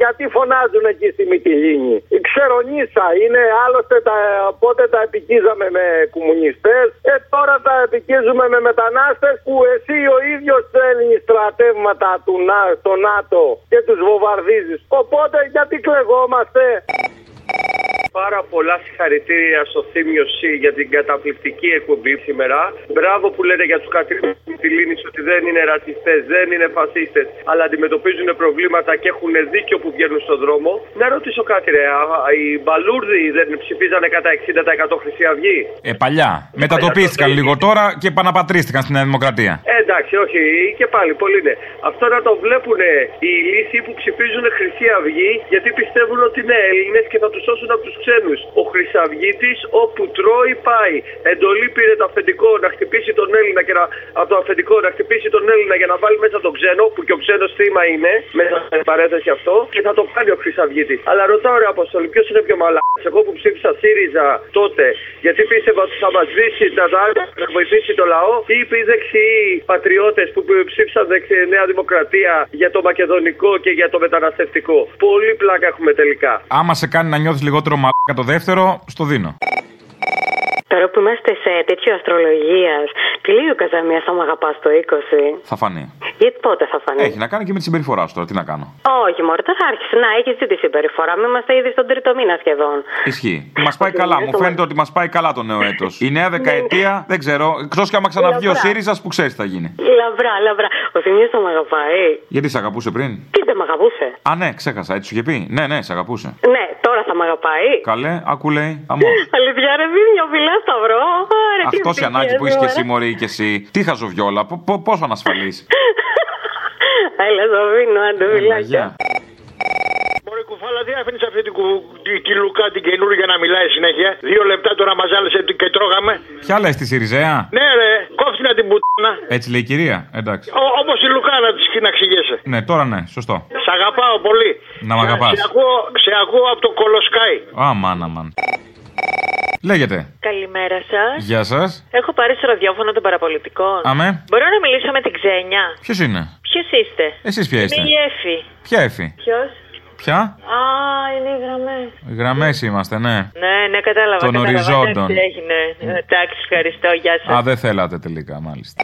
Γιατί φωνάζουν εκεί στη Μυτιλίνη. Η ξερονίσα είναι άλλωστε τα, πότε τα επικίζαμε με κομμουνιστές ε, τώρα τα επικίζουμε με μετανάστες που εσύ ο ίδιος στέλνεις στρατεύματα του ΝΑ, στο ΝΑΤΟ και τους βομβαρδίζεις. Οπότε γιατί κλεγόμαστε; Πάρα πολλά συγχαρητήρια στο Θήμιο C για την καταπληκτική εκπομπή σήμερα. Μπράβο που λένε για τους κατρίνου τη Λίνη ότι δεν είναι ρατσιστές, δεν είναι φασίστες, αλλά αντιμετωπίζουν προβλήματα και έχουν δίκιο που βγαίνουν στον δρόμο. Να ρωτήσω κάτι, ρε. α, Οι μπαλούρδοι δεν ψηφίζανε κατά 60% Χρυσή Αυγή; Ε, παλιά. Μετατοπίστηκαν λίγο τώρα και επαναπατρίστηκαν στη Νέα Δημοκρατία. Ε, εντάξει, όχι, και πάλι πολύ είναι. Αυτό να το βλέπουν οι λύσοι που ψηφίζουν Χρυσή Αυγή γιατί πιστεύουν ότι είναι Έλληνες και θα τους σώσουν από τους ξένους. Ο Χρυσαυγήτη όπου τρώει πάει. Εντολή πήρε το αφεντικό να χτυπήσει τον Έλληνα και να, από το αφεντικό να χτυπήσει τον Έλληνα για να βάλει μέσα τον ξένο, που και ο ξένος θύμα είναι, μέσα στην παρένθεση αυτό, και θα το κάνει ο Χρυσαυγήτη. Αλλά ρωτάω ρε Αποστολή, ποιος είναι πιο μαλά. Εγώ που ψήφισα ΣΥΡΙΖΑ τότε, γιατί πίστευα ότι θα μας δείσει τα δάκρυα, θα βοηθήσει το λαό, ή οι δεξιοί πατριώτες που ψήφισαν δεξι, Νέα Δημοκρατία για το μακεδονικό και για το μεταναστευτικό. Πολύ πλάκα έχουμε τελικά. Άμα σε κάνει να νιώθεις λιγότερο μαλάκα το δεύτερο, στο δίνω. Τώρα που είμαστε σε τέτοιο αστρολογίας, τι λέει ο Καζαμίας άμα αγαπάς το 20. Θα φανεί. Γιατί πότε θα φανεί; Έχει να κάνει και με τη συμπεριφορά σου τώρα, τι να κάνω. Όχι, Μωρή, τώρα άρχισε να έχεις τη συμπεριφορά. Μην είμαστε ήδη στον τρίτο μήνα σχεδόν. Ισχύει. Μας πάει καλά. Μου φαίνεται ότι μας πάει καλά το νέο έτος. Η νέα δεκαετία δεν ξέρω. Εκτός και άμα ξαναβγεί ο Λαμπρά. ΣΥΡΙΖΑ που ξέρεις τι θα γίνει. Λαμπρά, λαμπρά. Ο Θημίο θα με αγαπάει. Γιατί σε αγαπούσε πριν; Τι δεν με αγαπούσε; Α, ναι, ξέχασα, έτσι σου είχε πει; Ναι, ναι, σε αγαπούσε. Ναι, τώρα θα με αγαπάει. Καλέ, άκου λέει. Αμός. Αλήθεια, ρε Βίμιο, φιλά σταυρό. Ωραία, τι Αυτός η ανάγκη που ευτυχία είσαι και σου, εσύ, Μωρή, και εσύ. Τι χαζοβιόλα, πο- πο- πόσο ανασφαλή. [LAUGHS] Έλα, Ζοβίνο, άντε, φιλάκια. Μωρή κουφάλα, τι άφηνες αυτή την, κου... τη, τη Λουκά την καινούργια να μιλάει συνέχεια; Δύο λεπτά τώρα μα άλεσε και τρώγαμε. Ποια λες τη Σιριζέα; Ναι, ρε, κόφτηνα την πουτάνα. Έτσι λέει η κυρία. Εντάξει. Όπω η Λουκά να της να ξηγέσαι. Ναι, τώρα ναι, σωστό. Σ' αγαπάω πολύ. Να μ' αγαπάς. Σε ακούω, σε ακούω από το κολοσκάι. Α, μάνα, μαν. Λέγεται. Καλημέρα σας. Γεια σας. Έχω πάρει στο ραδιόφωνο των παραπολιτικών. Αμέ. Μπορώ να μιλήσω με την Ξένια; Ποιος είναι; Ποιος είστε; Εσείς ποια είστε; Είμαι η Εφη. Ποια έφη. Ποιος; Ποια; Α, είναι οι γραμμές. Γραμμές είμαστε, ναι. Ναι, ναι, κατάλαβα. Των κατάλαβα. οριζόντων. Εντάξει, έγινε. Εντάξει, ευχαριστώ. Γεια σας. Α, δεν θέλατε τελικά, μάλιστα.